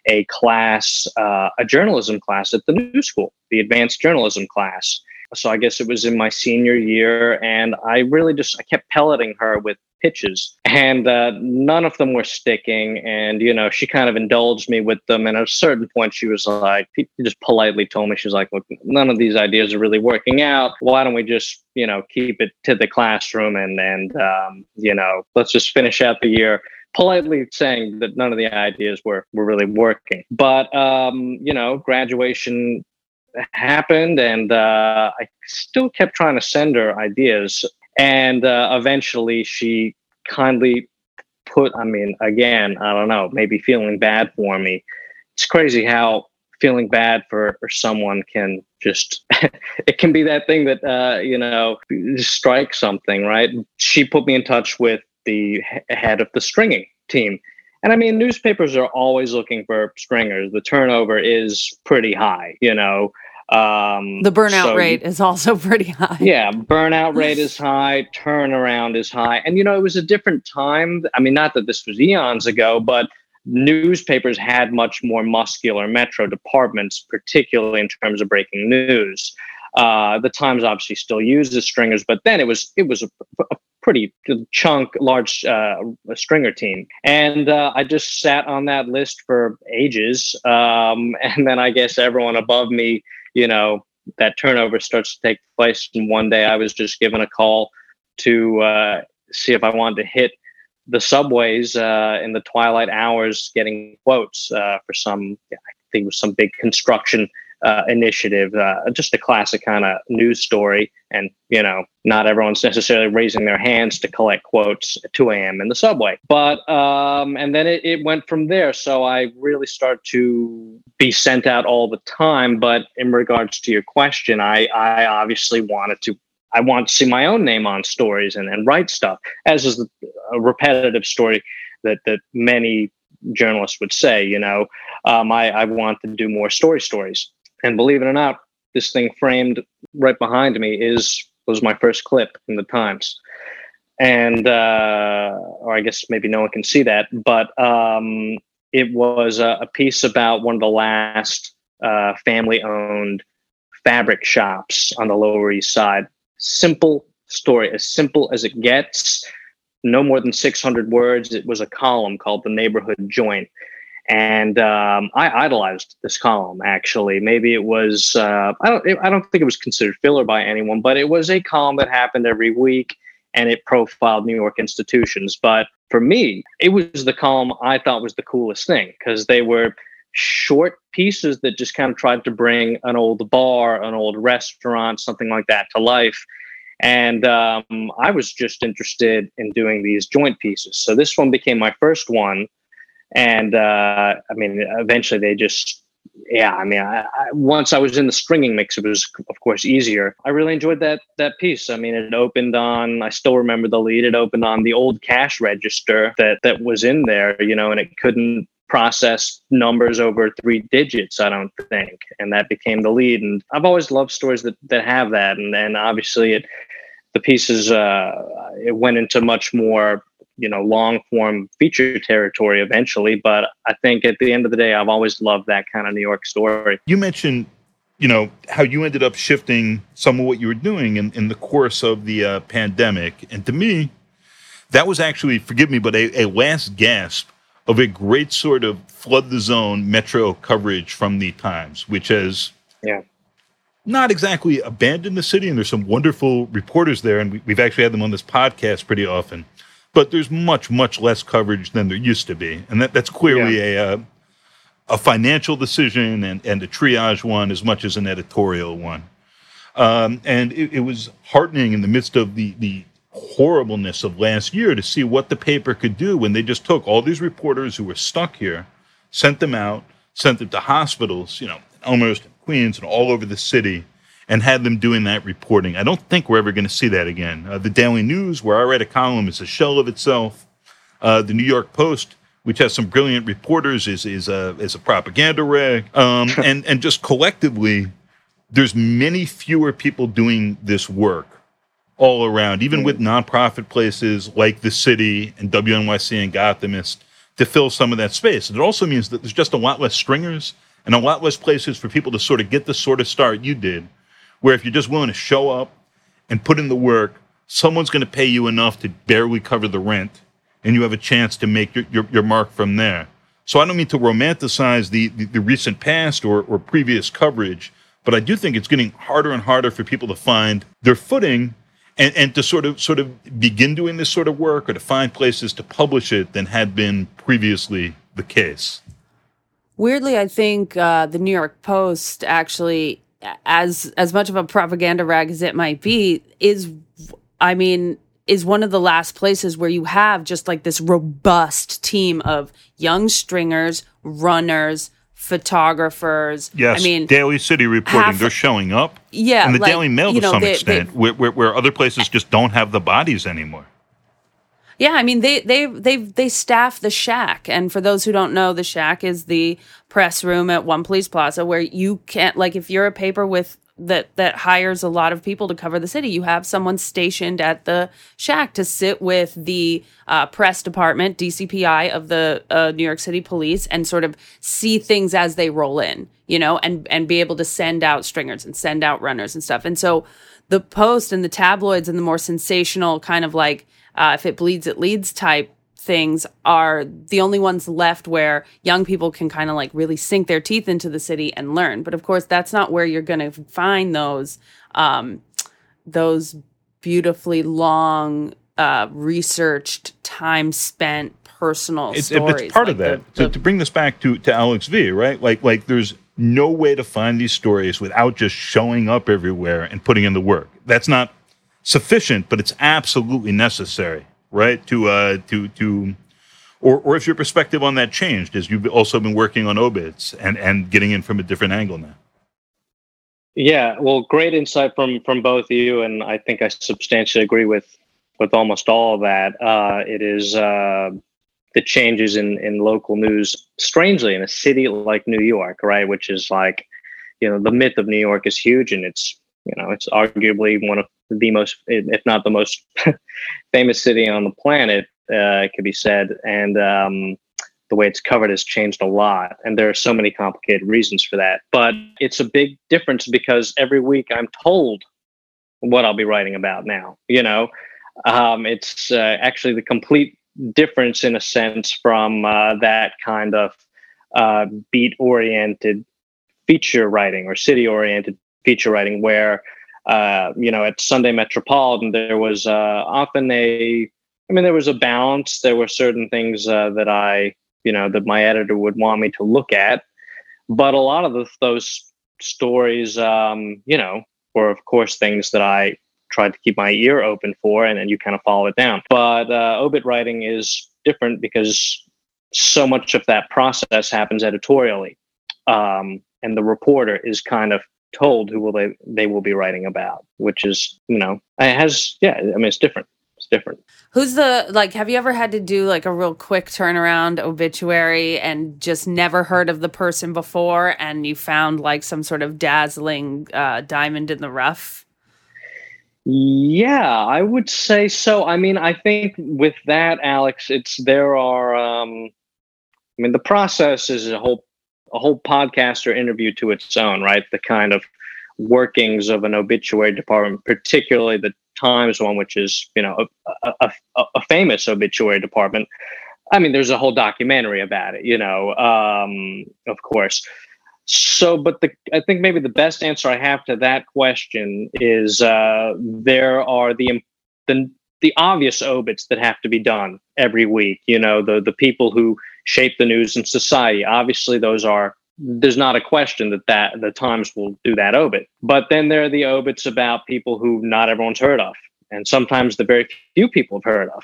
a class, uh, a journalism class at the new school, the advanced journalism class. So I guess it was in my senior year, and I really just I kept pelleting her with pitches, and uh, none of them were sticking. And you know, she kind of indulged me with them. And at a certain point, she was like, she just politely told me, she's like, "Look, none of these ideas are really working out. Why don't we just, you know, keep it to the classroom and and um, you know, let's just finish out the year." politely saying that none of the ideas were were really working. But um, you know, graduation happened, and uh, I still kept trying to send her ideas, and uh, eventually she kindly put. I mean, again, I don't know, maybe feeling bad for me. It's crazy how feeling bad for, someone can just it can be that thing that uh, you know strike something right she put me in touch with the head of the stringing team. And I mean, newspapers are always looking for stringers. The turnover is pretty high, you know. Um, the burnout so, rate is also pretty high. Yeah, burnout rate is high, turnaround is high. And, you know, it was a different time. I mean, not that this was eons ago, but newspapers had much more muscular metro departments, particularly in terms of breaking news. Uh, the Times obviously still uses stringers, but then it was it was a, a pretty chunk, large uh, stringer team. And uh, I just sat on that list for ages. Um, and then I guess everyone above me, you know, that turnover starts to take place. And one day I was just given a call to uh, see if I wanted to hit the subways uh, in the twilight hours getting quotes uh, for some, I think it was some big construction uh, initiative, uh, just a classic kind of news story. And, you know, not everyone's necessarily raising their hands to collect quotes at 2 a.m. in the subway. But, um, and then it, it went from there. So I really start to be sent out all the time. But in regards to your question, I, I obviously wanted to I want to see my own name on stories and, and write stuff, as is a repetitive story that that many journalists would say. You know, um, I, I want to do more story stories. And believe it or not, this thing framed right behind me is was my first clip in the Times. And uh, or I guess maybe no one can see that, but um, it was a, a, piece about one of the last uh, family-owned fabric shops on the Lower East Side. Simple story, as simple as it gets. No more than 600 words. It was a column called "The Neighborhood Joint," and um, I idolized this column. Actually, maybe it was uh, I don't I don't think it was considered filler by anyone, but it was a column that happened every week, and it profiled New York institutions. But for me, it was the column I thought was the coolest thing because they were short pieces that just kind of tried to bring an old bar, an old restaurant, something like that to life. And um, I was just interested in doing these joint pieces. So this one became my first one and uh, I mean, eventually they just, yeah. I mean, I, I, once I was in the stringing mix, it was of course easier. I really enjoyed that that piece. I mean, it opened on. I still remember the lead. It opened on the old cash register that that was in there, you know, and it couldn't process numbers over three digits i don't think and that became the lead and i've always loved stories that that have that and then obviously it the pieces uh it went into much more you know long form feature territory eventually but i think at the end of the day i've always loved that kind of new york story. You mentioned you know how you ended up shifting some of what you were doing in, in the course of the uh, pandemic. And to me that was actually forgive me but a, a last gasp of a great sort of flood the zone metro coverage from the times which has yeah. not exactly abandoned the city and there's some wonderful reporters there and we, we've actually had them on this podcast pretty often but there's much much less coverage than there used to be, and that, that's clearly yeah. a uh, a financial decision and and a triage one as much as an editorial one. Um, and it, it, was heartening in the midst of the the horribleness of last year to see what the paper could do when they just took all these reporters who were stuck here, sent them out, sent them to hospitals, you know, almost Queens and all over the city, and had them doing that reporting. I don't think we're ever going to see that again. Uh, the Daily News, where I write a column, is a shell of itself. Uh, the New York Post, which has some brilliant reporters, is is a is a propaganda rag. Um, and and just collectively, there's many fewer people doing this work all around, even with nonprofit places like the City and WNYC and Gothamist to fill some of that space. And it also means that there's just a lot less stringers and a lot less places for people to sort of get the sort of start you did where if you're just willing to show up and put in the work, someone's going to pay you enough to barely cover the rent, and you have a chance to make your, your, your mark from there. So I don't mean to romanticize the, the, the recent past or, or previous coverage, but I do think it's getting harder and harder for people to find their footing and, and to sort of sort of begin doing this sort of work or to find places to publish it than had been previously the case. Weirdly, I think uh, the New York Post actually, as as much of a propaganda rag as it might be, is, I mean, is one of the last places where you have just like this robust team of young stringers, runners, photographers. Yes, I mean, Daily City reporting they're showing up. Yeah, and the like, Daily Mail you to know, some they- extent, they- where, where, where other places just don't have the bodies anymore. Yeah, I mean they they they they staff the shack, and for those who don't know, the shack is the press room at One Police Plaza where you can't like if you're a paper with that that hires a lot of people to cover the city, you have someone stationed at the shack to sit with the uh, press department, DCPI of the uh, New York City Police, and sort of see things as they roll in, you know, and and be able to send out stringers and send out runners and stuff, and so the Post and the tabloids and the more sensational kind of like uh, if it bleeds, it leads type things are the only ones left where young people can kind of like really sink their teeth into the city and learn. But of course, that's not where you're going to find those um, those beautifully long, uh, researched, time spent, personal It's, stories. it's part like of that. the- to, to bring this back to, to Alex V, right? Like like there's no way to find these stories without just showing up everywhere and putting in the work. That's not sufficient, but it's absolutely necessary, right? To uh to to or or if your perspective on that changed as you've also been working on obits and and getting in from a different angle now. Yeah, well, great insight from from both you, and I think I substantially agree with with almost all of that. Uh, it is uh, the changes in in local news. Strangely, in a city like New York, right, which is like, you know, the myth of New York is huge, and it's you know, it's arguably one of the most, if not the most famous city on the planet. Uh, it could be said, and um, the way it's covered has changed a lot. And there are so many complicated reasons for that. But it's a big difference because every week i'm told what i'll be writing about now you know? Um, it's uh, actually the complete difference in a sense from uh, that kind of uh, beat oriented feature writing or city oriented feature writing where uh, you know at sunday metropolitan there was uh, often a i mean there was a balance. There were certain things uh, that i you know that my editor would want me to look at. But a lot of the, those stories um, you know were of course things that i tried to keep my ear open for and then you kind of follow it down. But uh, obit writing is different because so much of that process happens editorially um, and the reporter is kind of told who will they they will be writing about which is you know it has yeah i mean it's different it's different Who's the like? Have you ever had to do like a real quick turnaround obituary and just never heard of the person before, and you found like some sort of dazzling uh, diamond in the rough? Yeah, I would say so. I mean, I think with that, Alex, it's there are. Um, I mean, the process is a whole a whole podcast or interview to its own, right? The kind of workings of an obituary department, particularly the Times one, which is you know a, a, a, a famous obituary department. I mean, there's a whole documentary about it, you know, um, of course. So, but the I think maybe the best answer I have to that question is uh, there are the the the obvious obits that have to be done every week. You know, the the people who shape the news in society. Obviously, those are there's not a question that that the Times will do that obit. But then there are the obits about people who not everyone's heard of, and sometimes the very few people have heard of.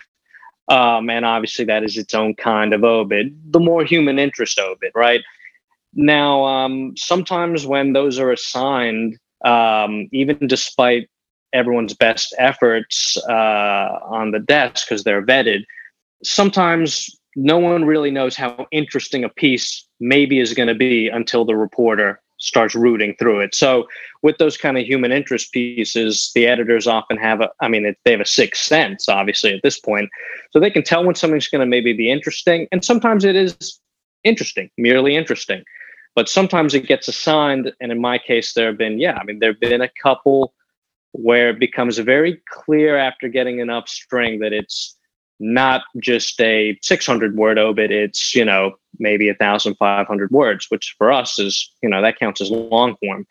Um, and obviously, that is its own kind of obit, the more human interest obit, right? Now, um, sometimes when those are assigned, um, even despite everyone's best efforts uh, on the desk because they're vetted, sometimes no one really knows how interesting a piece maybe is going to be until the reporter starts rooting through it. So with those kind of human interest pieces, the editors often have a, I mean, they have a sixth sense, obviously, at this point. So they can tell when something's going to maybe be interesting. And sometimes it is interesting, merely interesting. but sometimes it gets assigned. And in my case, there have been, yeah, I mean, there have been a couple where it becomes very clear after getting enough string that it's not just a 600 word obit it's you know maybe 1500 words which for us is you know that counts as long form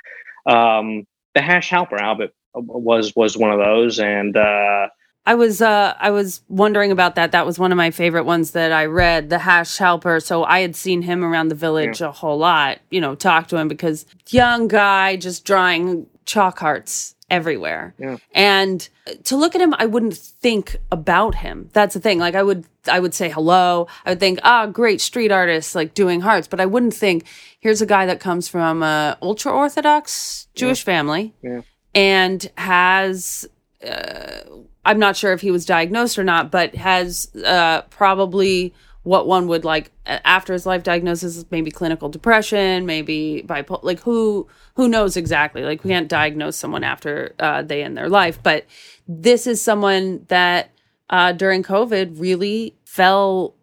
um, the hash helper albert was was one of those and uh, I was uh I was wondering about that. That was one of my favorite ones that I read, the hash helper. So I had seen him around the village yeah. a whole lot, you know, talk to him because young guy just drawing chalk hearts everywhere. Yeah. And to look at him, I wouldn't think about him. That's the thing. Like I would, I would say hello. I would think, ah, oh, great street artist, like doing hearts. But I wouldn't think, here's a guy that comes from a ultra orthodox Jewish yeah. family yeah. and has. Uh, I'm not sure if he was diagnosed or not, but has uh, probably what one would like after his life diagnosis maybe clinical depression maybe bipolar like who who knows exactly? Like we can't diagnose someone after uh, they end their life. But this is someone that uh, during covid really fell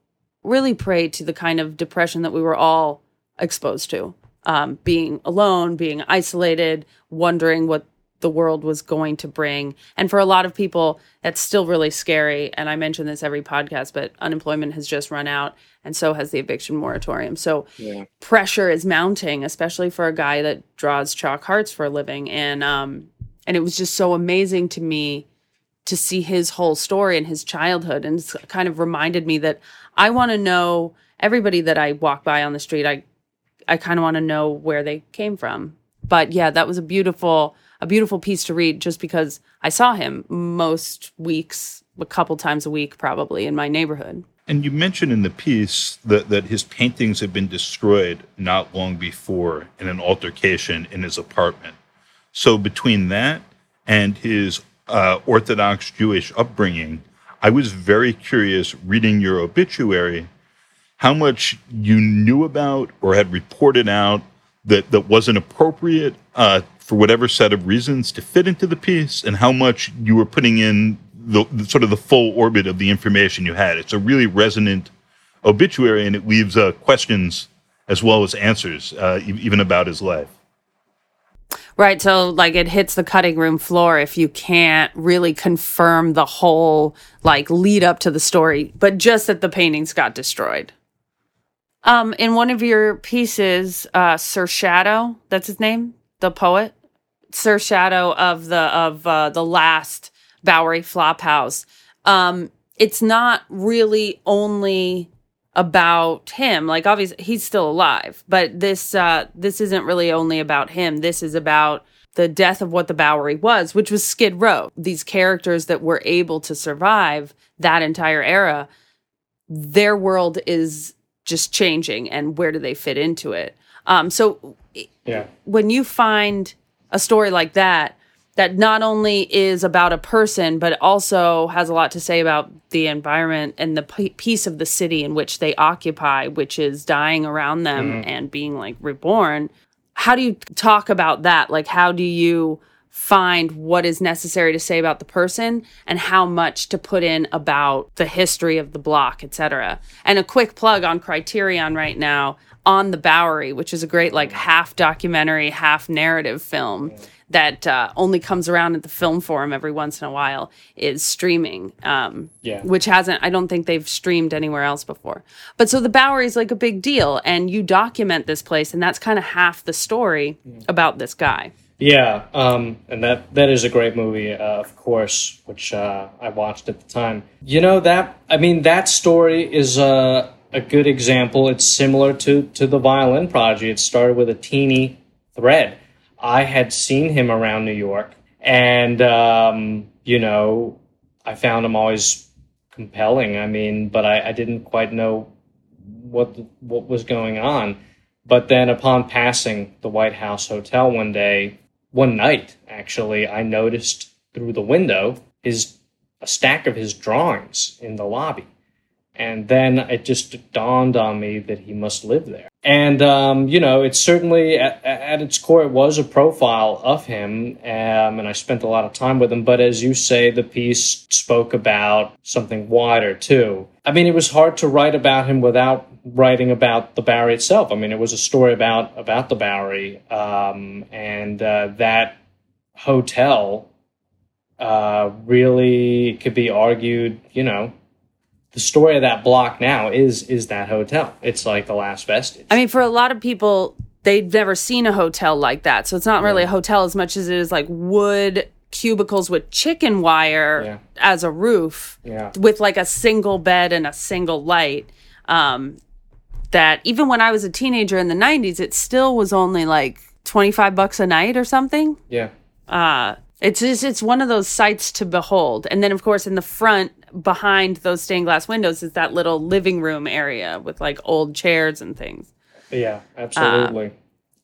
really prey to the kind of depression that we were all exposed to. Um, being alone being isolated wondering what the world was going to bring. And for a lot of people, that's still really scary. And I mention this every podcast, but unemployment has just run out, and so has the eviction moratorium. So yeah. pressure is mounting, especially for a guy that draws chalk hearts for a living. And um, and it was just so amazing to me to see his whole story and his childhood, and it's kind of reminded me that I want to know everybody that I walk by on the street. I I kind of want to know where they came from. But yeah, that was a beautiful a beautiful piece to read just because I saw him most weeks, a couple times a week, probably in my neighborhood. And you mentioned in the piece that, that his paintings had been destroyed not long before in an altercation in his apartment. So, between that and his uh, Orthodox Jewish upbringing, I was very curious reading your obituary how much you knew about or had reported out that, that wasn't appropriate uh, for whatever set of reasons to fit into the piece and how much you were putting in the, the, sort of the full orbit of the information you had. It's a really resonant obituary, and it leaves uh, questions as well as answers, uh, even about his life. Right. So, like, it hits the cutting room floor if you can't really confirm the whole, like, lead up to the story, but just that the paintings got destroyed. Um, in one of your pieces, uh, Sir Shadow, that's his name, the poet, Sir Shadow of the of uh, the last Bowery Flophouse. Um, it's not really only about him. Like obviously he's still alive, but this uh, this isn't really only about him. This is about the death of what the Bowery was, which was Skid Row. These characters that were able to survive that entire era, their world is just changing, and where do they fit into it? Um, so yeah. when you find a story like that, that not only is about a person, but also has a lot to say about the environment and the p- piece of the city in which they occupy, which is dying around them mm-hmm. and being like reborn. How do you talk about that? Like, how do you find what is necessary to say about the person and how much to put in about the history of the block, etc. And a quick plug on Criterion right now on the Bowery, which is a great like half documentary, half narrative film that uh, only comes around at the film forum every once in a while is streaming um, yeah. which hasn't i don't think they've streamed anywhere else before. But so the bowery is like a big deal and you document this place and that's kind of half the story about this guy. Yeah um, and that that is a great movie uh, of course which uh, i watched at the time. You know that i mean that story is uh, a good example. It's similar to to the violin prodigy. It started with a teeny thread. I had seen him around New York, and um, you know, I found him always compelling. I mean, but I, I didn't quite know what what was going on. But then, upon passing the White House Hotel one day, one night actually, I noticed through the window his a stack of his drawings in the lobby and then it just dawned on me that he must live there. And, um, you know, it's certainly at, at, its core, it was a profile of him. Um, and I spent a lot of time with him. But as you say, the piece spoke about something wider too. I mean, it was hard to write about him without writing about the Bowery itself. I mean, it was a story about about the Bowery, um, and uh, that hotel uh, really could be argued. You know, the story of that block now is is that hotel. It's like the last vestige. I mean, for a lot of people, they've never seen a hotel like that, so it's not really a hotel as much as it is like wood cubicles with chicken wire Yeah. as a roof Yeah. with like a single bed and a single light um that even when i was a teenager in the 90s it still was only like 25 bucks a night or something Yeah. uh it's just it's one of those sights to behold and then of course in the front behind those stained glass windows is that little living room area with like old chairs and things Yeah. Absolutely.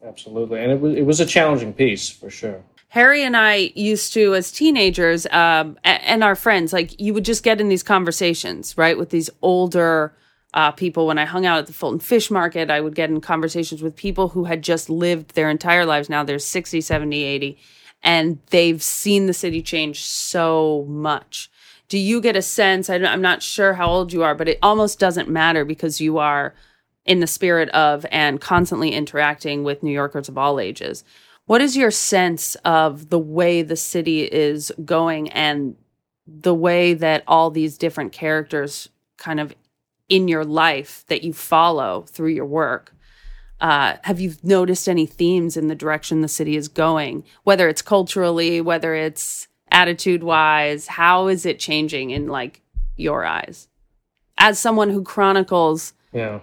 absolutely. And it was it was a challenging piece for sure. Harry and I used to, as teenagers, um, and our friends, like you would just get in these conversations, right, with these older uh, people. When I hung out at the Fulton Fish Market, I would get in conversations with people who had just lived their entire lives. Now they're 60, 70, 80, and they've seen the city change so much. Do you get a sense? I I'm not sure how old you are, but it almost doesn't matter because you are in the spirit of and constantly interacting with New Yorkers of all ages. What is your sense of the way the city is going and the way that all these different characters kind of in your life that you follow through your work? Uh, have you noticed any themes in the direction the city is going, whether it's culturally, whether it's attitude wise? How is it changing in like your eyes? As someone who chronicles Yeah.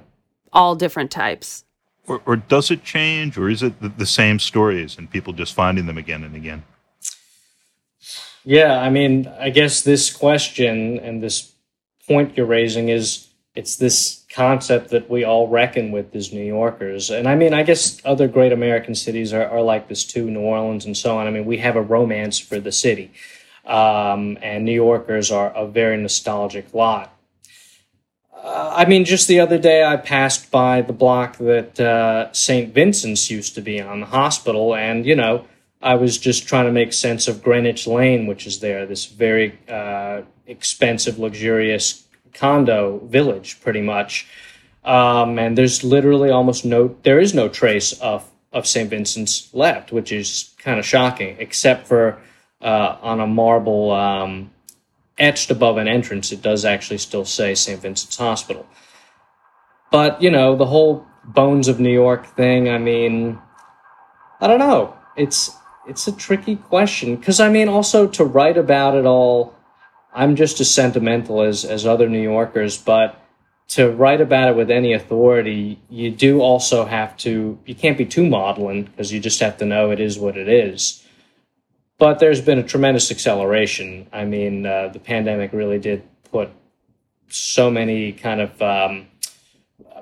all different types. Or, or does it change, or is it the, the same stories and people just finding them again and again? Yeah, I mean, I guess this question and this point you're raising is it's this concept that we all reckon with as New Yorkers. And I mean, I guess other great American cities are, are like this too, New Orleans and so on. I mean, we have a romance for the city. Um, and New Yorkers are a very nostalgic lot. Uh, I mean, just the other day, I passed by the block that uh, St. Vincent's used to be on, the hospital, and you know, I was just trying to make sense of Greenwich Lane, which is there, this very uh, expensive, luxurious condo village, pretty much. Um, and there's literally almost no, there is no trace of of St. Vincent's left, which is kind of shocking, except for uh, on a marble. Um, etched above an entrance, it does actually still say St. Vincent's Hospital. But, you know, the whole Bones of New York thing, I mean, I don't know. It's it's a tricky question because I mean also to write about it all I'm just as sentimental as as other New Yorkers, but to write about it with any authority, you do also have to you can't be too maudlin because you just have to know it is what it is but there's been a tremendous acceleration. I mean, uh, the pandemic really did put so many kind of um,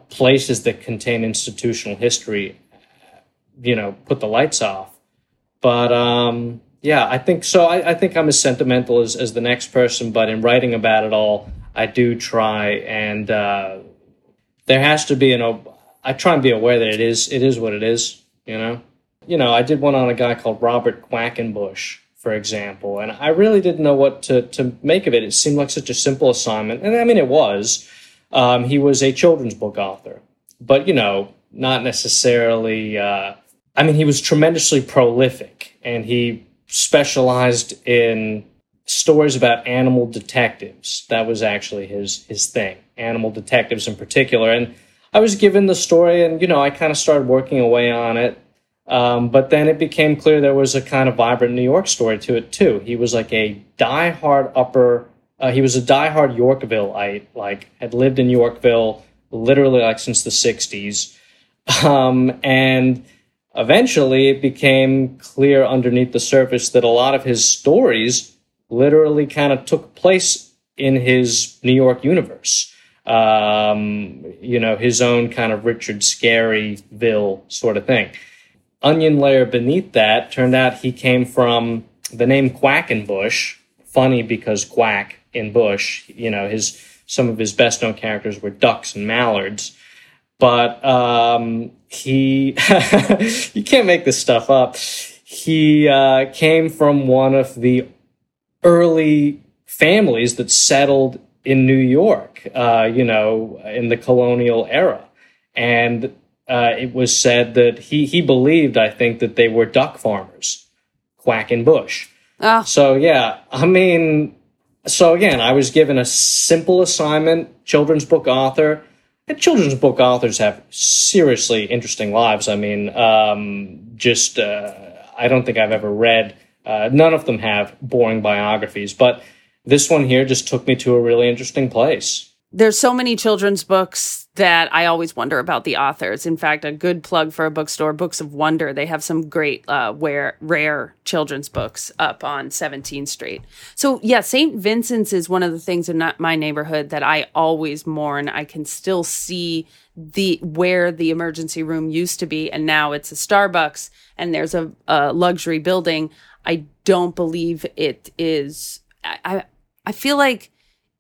places that contain institutional history, you know, put the lights off. But um, yeah, I think so. I, I think I'm as sentimental as, as the next person, but in writing about it all, I do try and uh, there has to be an. I try and be aware that it is it is what it is. You know you know, I did one on a guy called Robert Quackenbush, for example, and I really didn't know what to, to make of it. It seemed like such a simple assignment, and I mean, it was. Um, he was a children's book author, but you know, not necessarily. Uh, I mean, he was tremendously prolific, and he specialized in stories about animal detectives. That was actually his his thing, animal detectives in particular, and. I was given the story, and you know, I kind of started working away on it. Um, but then it became clear there was a kind of vibrant New York story to it too. He was like a diehard upper. Uh, he was a diehard Yorkvilleite, like had lived in Yorkville literally like since the '60s, um, and eventually it became clear underneath the surface that a lot of his stories literally kind of took place in his New York universe. Um, you know, his own kind of Richard Scaryville sort of thing onion layer beneath that turned out he came from the name Quackenbush. Funny because quack in bush, you know, his some of his best known characters were ducks and mallards. But um, he, you can't make this stuff up. He uh, came from one of the early families that settled in New York, uh, you know, in the colonial era. And uh, it was said that he, he believed, I think, that they were duck farmers, Quackenbush. Oh. So, yeah, I mean, so again, I was given a simple assignment, children's book author. And children's book authors have seriously interesting lives. I mean, um, just, uh, I don't think I've ever read, uh, none of them have boring biographies, but this one here just took me to a really interesting place. There's so many children's books that I always wonder about the authors. In fact, a good plug for a bookstore, Books of Wonder. They have some great, uh, where, rare children's books up on 17th Street. So, yeah, St. Vincent's is one of the things in my neighborhood that I always mourn. I can still see the where the emergency room used to be, and now it's a Starbucks, and there's a, a luxury building. I don't believe it is. I I feel like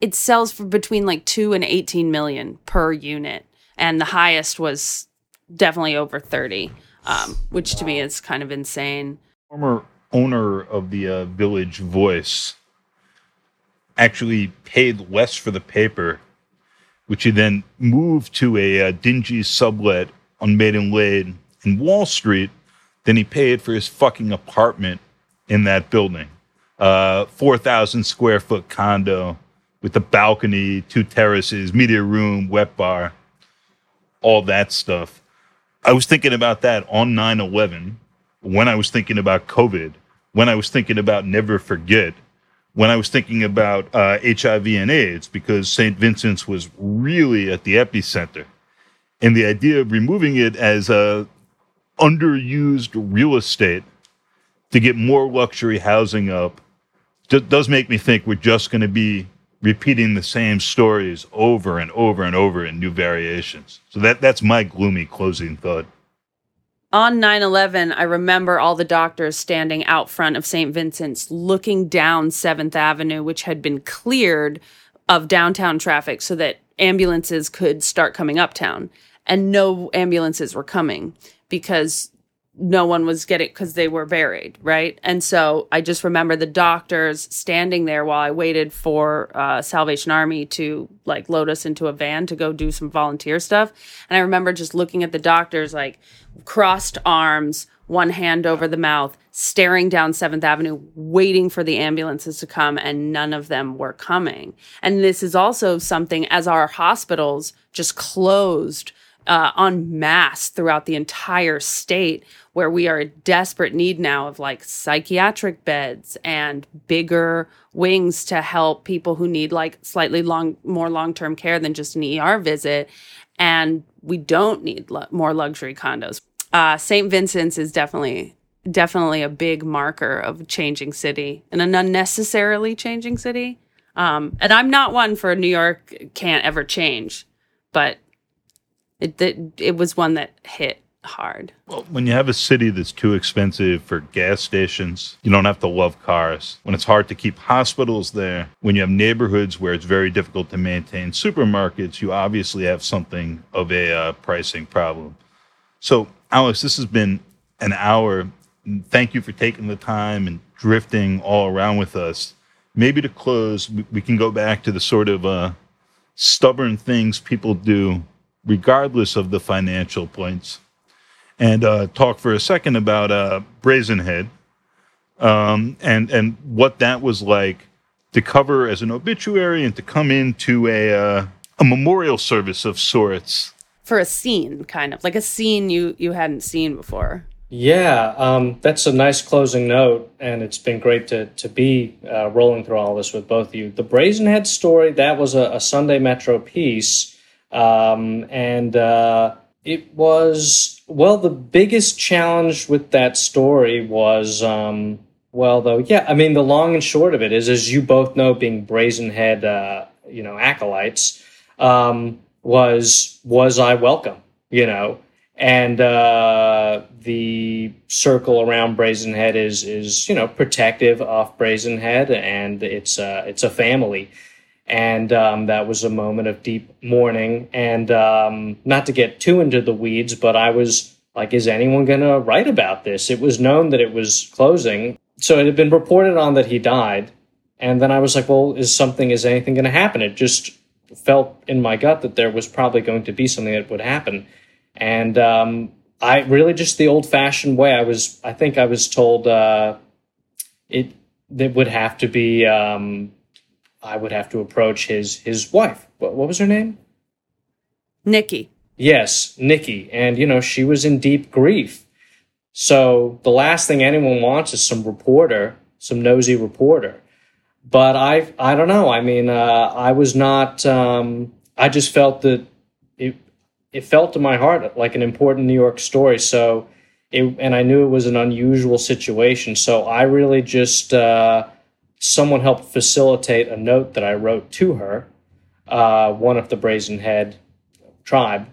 it sells for between like 2 and 18 million per unit and the highest was definitely over 30 um, which to me is kind of insane. Former owner of the uh, village voice actually paid less for the paper which he then moved to a uh, dingy sublet on maiden lane in wall street. Than he paid for his fucking apartment in that building. Uh 4000 square foot condo with a balcony, two terraces, media room, wet bar, all that stuff. I was thinking about that on 9 11, when I was thinking about COVID, when I was thinking about never forget, when I was thinking about uh, HIV and AIDS, because St. Vincent's was really at the epicenter. And the idea of removing it as a underused real estate to get more luxury housing up d- does make me think we're just going to be repeating the same stories over and over and over in new variations. So that that's my gloomy closing thought. On 9 11, I remember all the doctors standing out front of St. Vincent's looking down 7th Avenue, which had been cleared of downtown traffic so that ambulances could start coming uptown. And no ambulances were coming because no one was getting because they were buried, right? And so I just remember the doctors standing there while I waited for uh, Salvation Army to like load us into a van to go do some volunteer stuff. And I remember just looking at the doctors like crossed arms, one hand over the mouth, staring down 7th Avenue, waiting for the ambulances to come, and none of them were coming. And this is also something as our hospitals just closed uh, en masse throughout the entire state, where we are desperate need now of like psychiatric beds and bigger wings to help people who need like slightly long, more long term care than just an ER visit. And we don't need more luxury condos. Uh, St. Vincent's is definitely definitely a big marker of a changing city and an unnecessarily changing city. Um, and I'm not one for New York can't ever change, but it, it it was one that hit hard. Well, when you have a city that's too expensive for gas stations, you don't have to love cars. When it's hard to keep hospitals there, when you have neighborhoods where it's very difficult to maintain supermarkets, you obviously have something of a uh, pricing problem. So, Alex, this has been an hour. Thank you for taking the time and drifting all around with us. Maybe to close, we can go back to the sort of uh, stubborn things people do regardless of the financial points, and uh, talk for a second about uh, Brazenhead um, and and what that was like to cover as an obituary and to come into a uh, a memorial service of sorts for a scene, kind of like a scene you you hadn't seen before. Yeah, um, that's a nice closing note, and it's been great to to be uh, rolling through all this with both of you. The Brazenhead story that was a, a Sunday Metro piece um, and uh, it was, well, the biggest challenge with that story was, um, well, though, yeah, I mean, the long and short of it is, as you both know, being Brazenhead, uh, you know, acolytes, um, was, was I welcome, you know? And uh, the circle around Brazenhead is, is you know, protective of Brazenhead, and it's, uh, it's a family and um, that was a moment of deep mourning. And um, not to get too into the weeds, but I was like, is anyone going to write about this? It was known that it was closing. So it had been reported on that he died. and then I was like, well, is something, is anything going to happen? It just felt in my gut that there was probably going to be something that would happen. And um, I really just the old fashioned way. I was, I think I was told uh, it, it would have to be, um, I would have to approach his his wife. What, what was her name? Nikki. Yes, Nikki. And, you know, she was in deep grief. So the last thing anyone wants is some reporter, some nosy reporter. But I, I don't know. I mean, uh, I was not, um, I just felt that it, it felt to my heart like an important New York story. So, it, and I knew it was an unusual situation. So I really just, uh, someone helped facilitate a note that I wrote to her, uh, one of the Brazen Head tribe,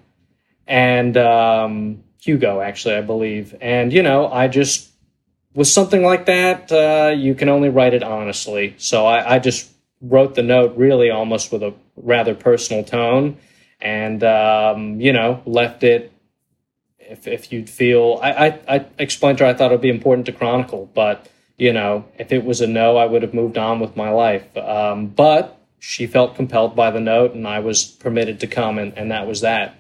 and um, Hugo, actually, I believe. And, you know, I just, with something like that, uh, you can only write it honestly. So I, I, just wrote the note really almost with a rather personal tone and, um, you know, left it. If, if you'd feel, I, I, I explained to her I thought it would be important to chronicle, but, you know, if it was a no, I would have moved on with my life. Um, but she felt compelled by the note and I was permitted to come and, and that was that.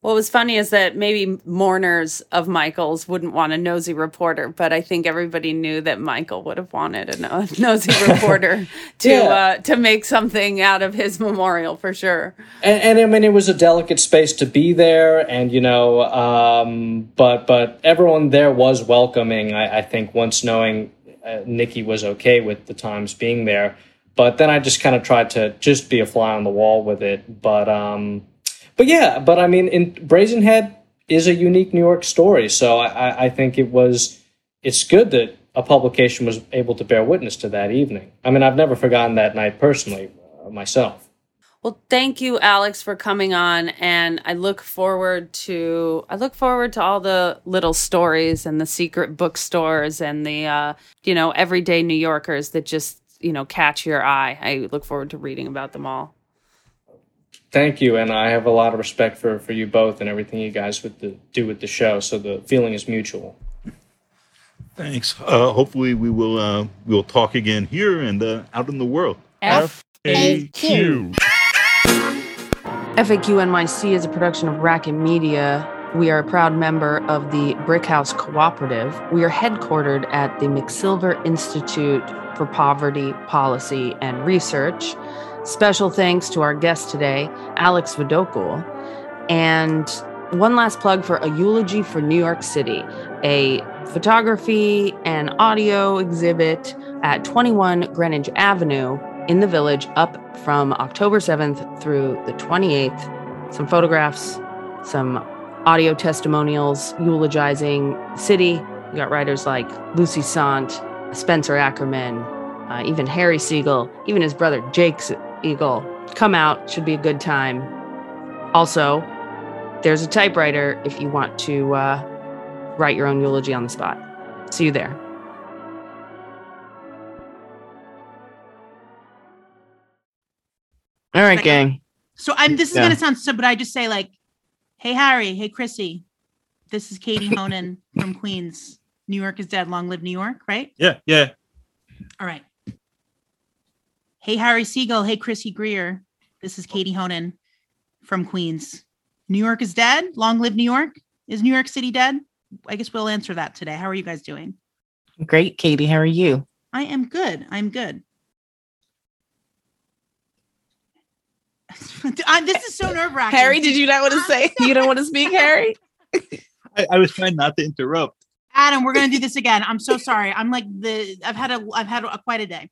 What was funny is that maybe mourners of Michael's wouldn't want a nosy reporter, but I think everybody knew that Michael would have wanted a no- nosy reporter to yeah. uh, to make something out of his memorial for sure. And, and, I mean, it was a delicate space to be there, and you know, um, but but everyone there was welcoming. I, I think once knowing uh, Nikki was okay with the Times being there, but then I just kind of tried to just be a fly on the wall with it. But um, but yeah, but I mean, in Brazenhead is a unique New York story, so I, I think it was it's good that a publication was able to bear witness to that evening. I mean, I've never forgotten that night personally uh, myself. Well, thank you, Alex, for coming on, and I look forward to I look forward to all the little stories and the secret bookstores and the uh, you know everyday New Yorkers that just you know catch your eye. I look forward to reading about them all. Thank you, and I have a lot of respect for for you both and everything you guys with the do with the show. So the feeling is mutual. Thanks. Uh, hopefully, we will uh, we'll talk again here and uh, out in the world. FAQ. FAQ NYC is a production of Racket Media. We are a proud member of the Brickhouse Cooperative. We are headquartered at the McSilver Institute for Poverty Policy and Research. Special thanks to our guest today, Alex Vadukul. And one last plug for a eulogy for New York City, a photography and audio exhibit at 21 Greenwich Avenue in the village up from October 7th through the 28th. Some photographs, some audio testimonials eulogizing the city. We got writers like Luc Sante, Spencer Ackerman, uh, even Harry Siegel, even his brother Jake Eagle. Come out, should be a good time. Also, there's a typewriter if you want to uh, write your own eulogy on the spot. See you there. All right, gang. So I'm. This is yeah. gonna sound so, but I just say like, "Hey Harry, hey Chrissy, this is Katie Honan from Queens. New York is dead. Long live New York, right? Yeah, yeah. All right. Hey, Harry Siegel. Hey, Chrissy Greer. This is Katie Honan from Queens. New York is dead. Long live New York. Is New York City dead? I guess we'll answer that today. How are you guys doing? Great, Katie. How are you? I am good. I'm good. this is so nerve wracking. Harry, did you not want to say? You don't want to speak, Harry? I, I was trying not to interrupt. Adam, we're gonna do this again. I'm so sorry. I'm like the I've had a I've had a, quite a day.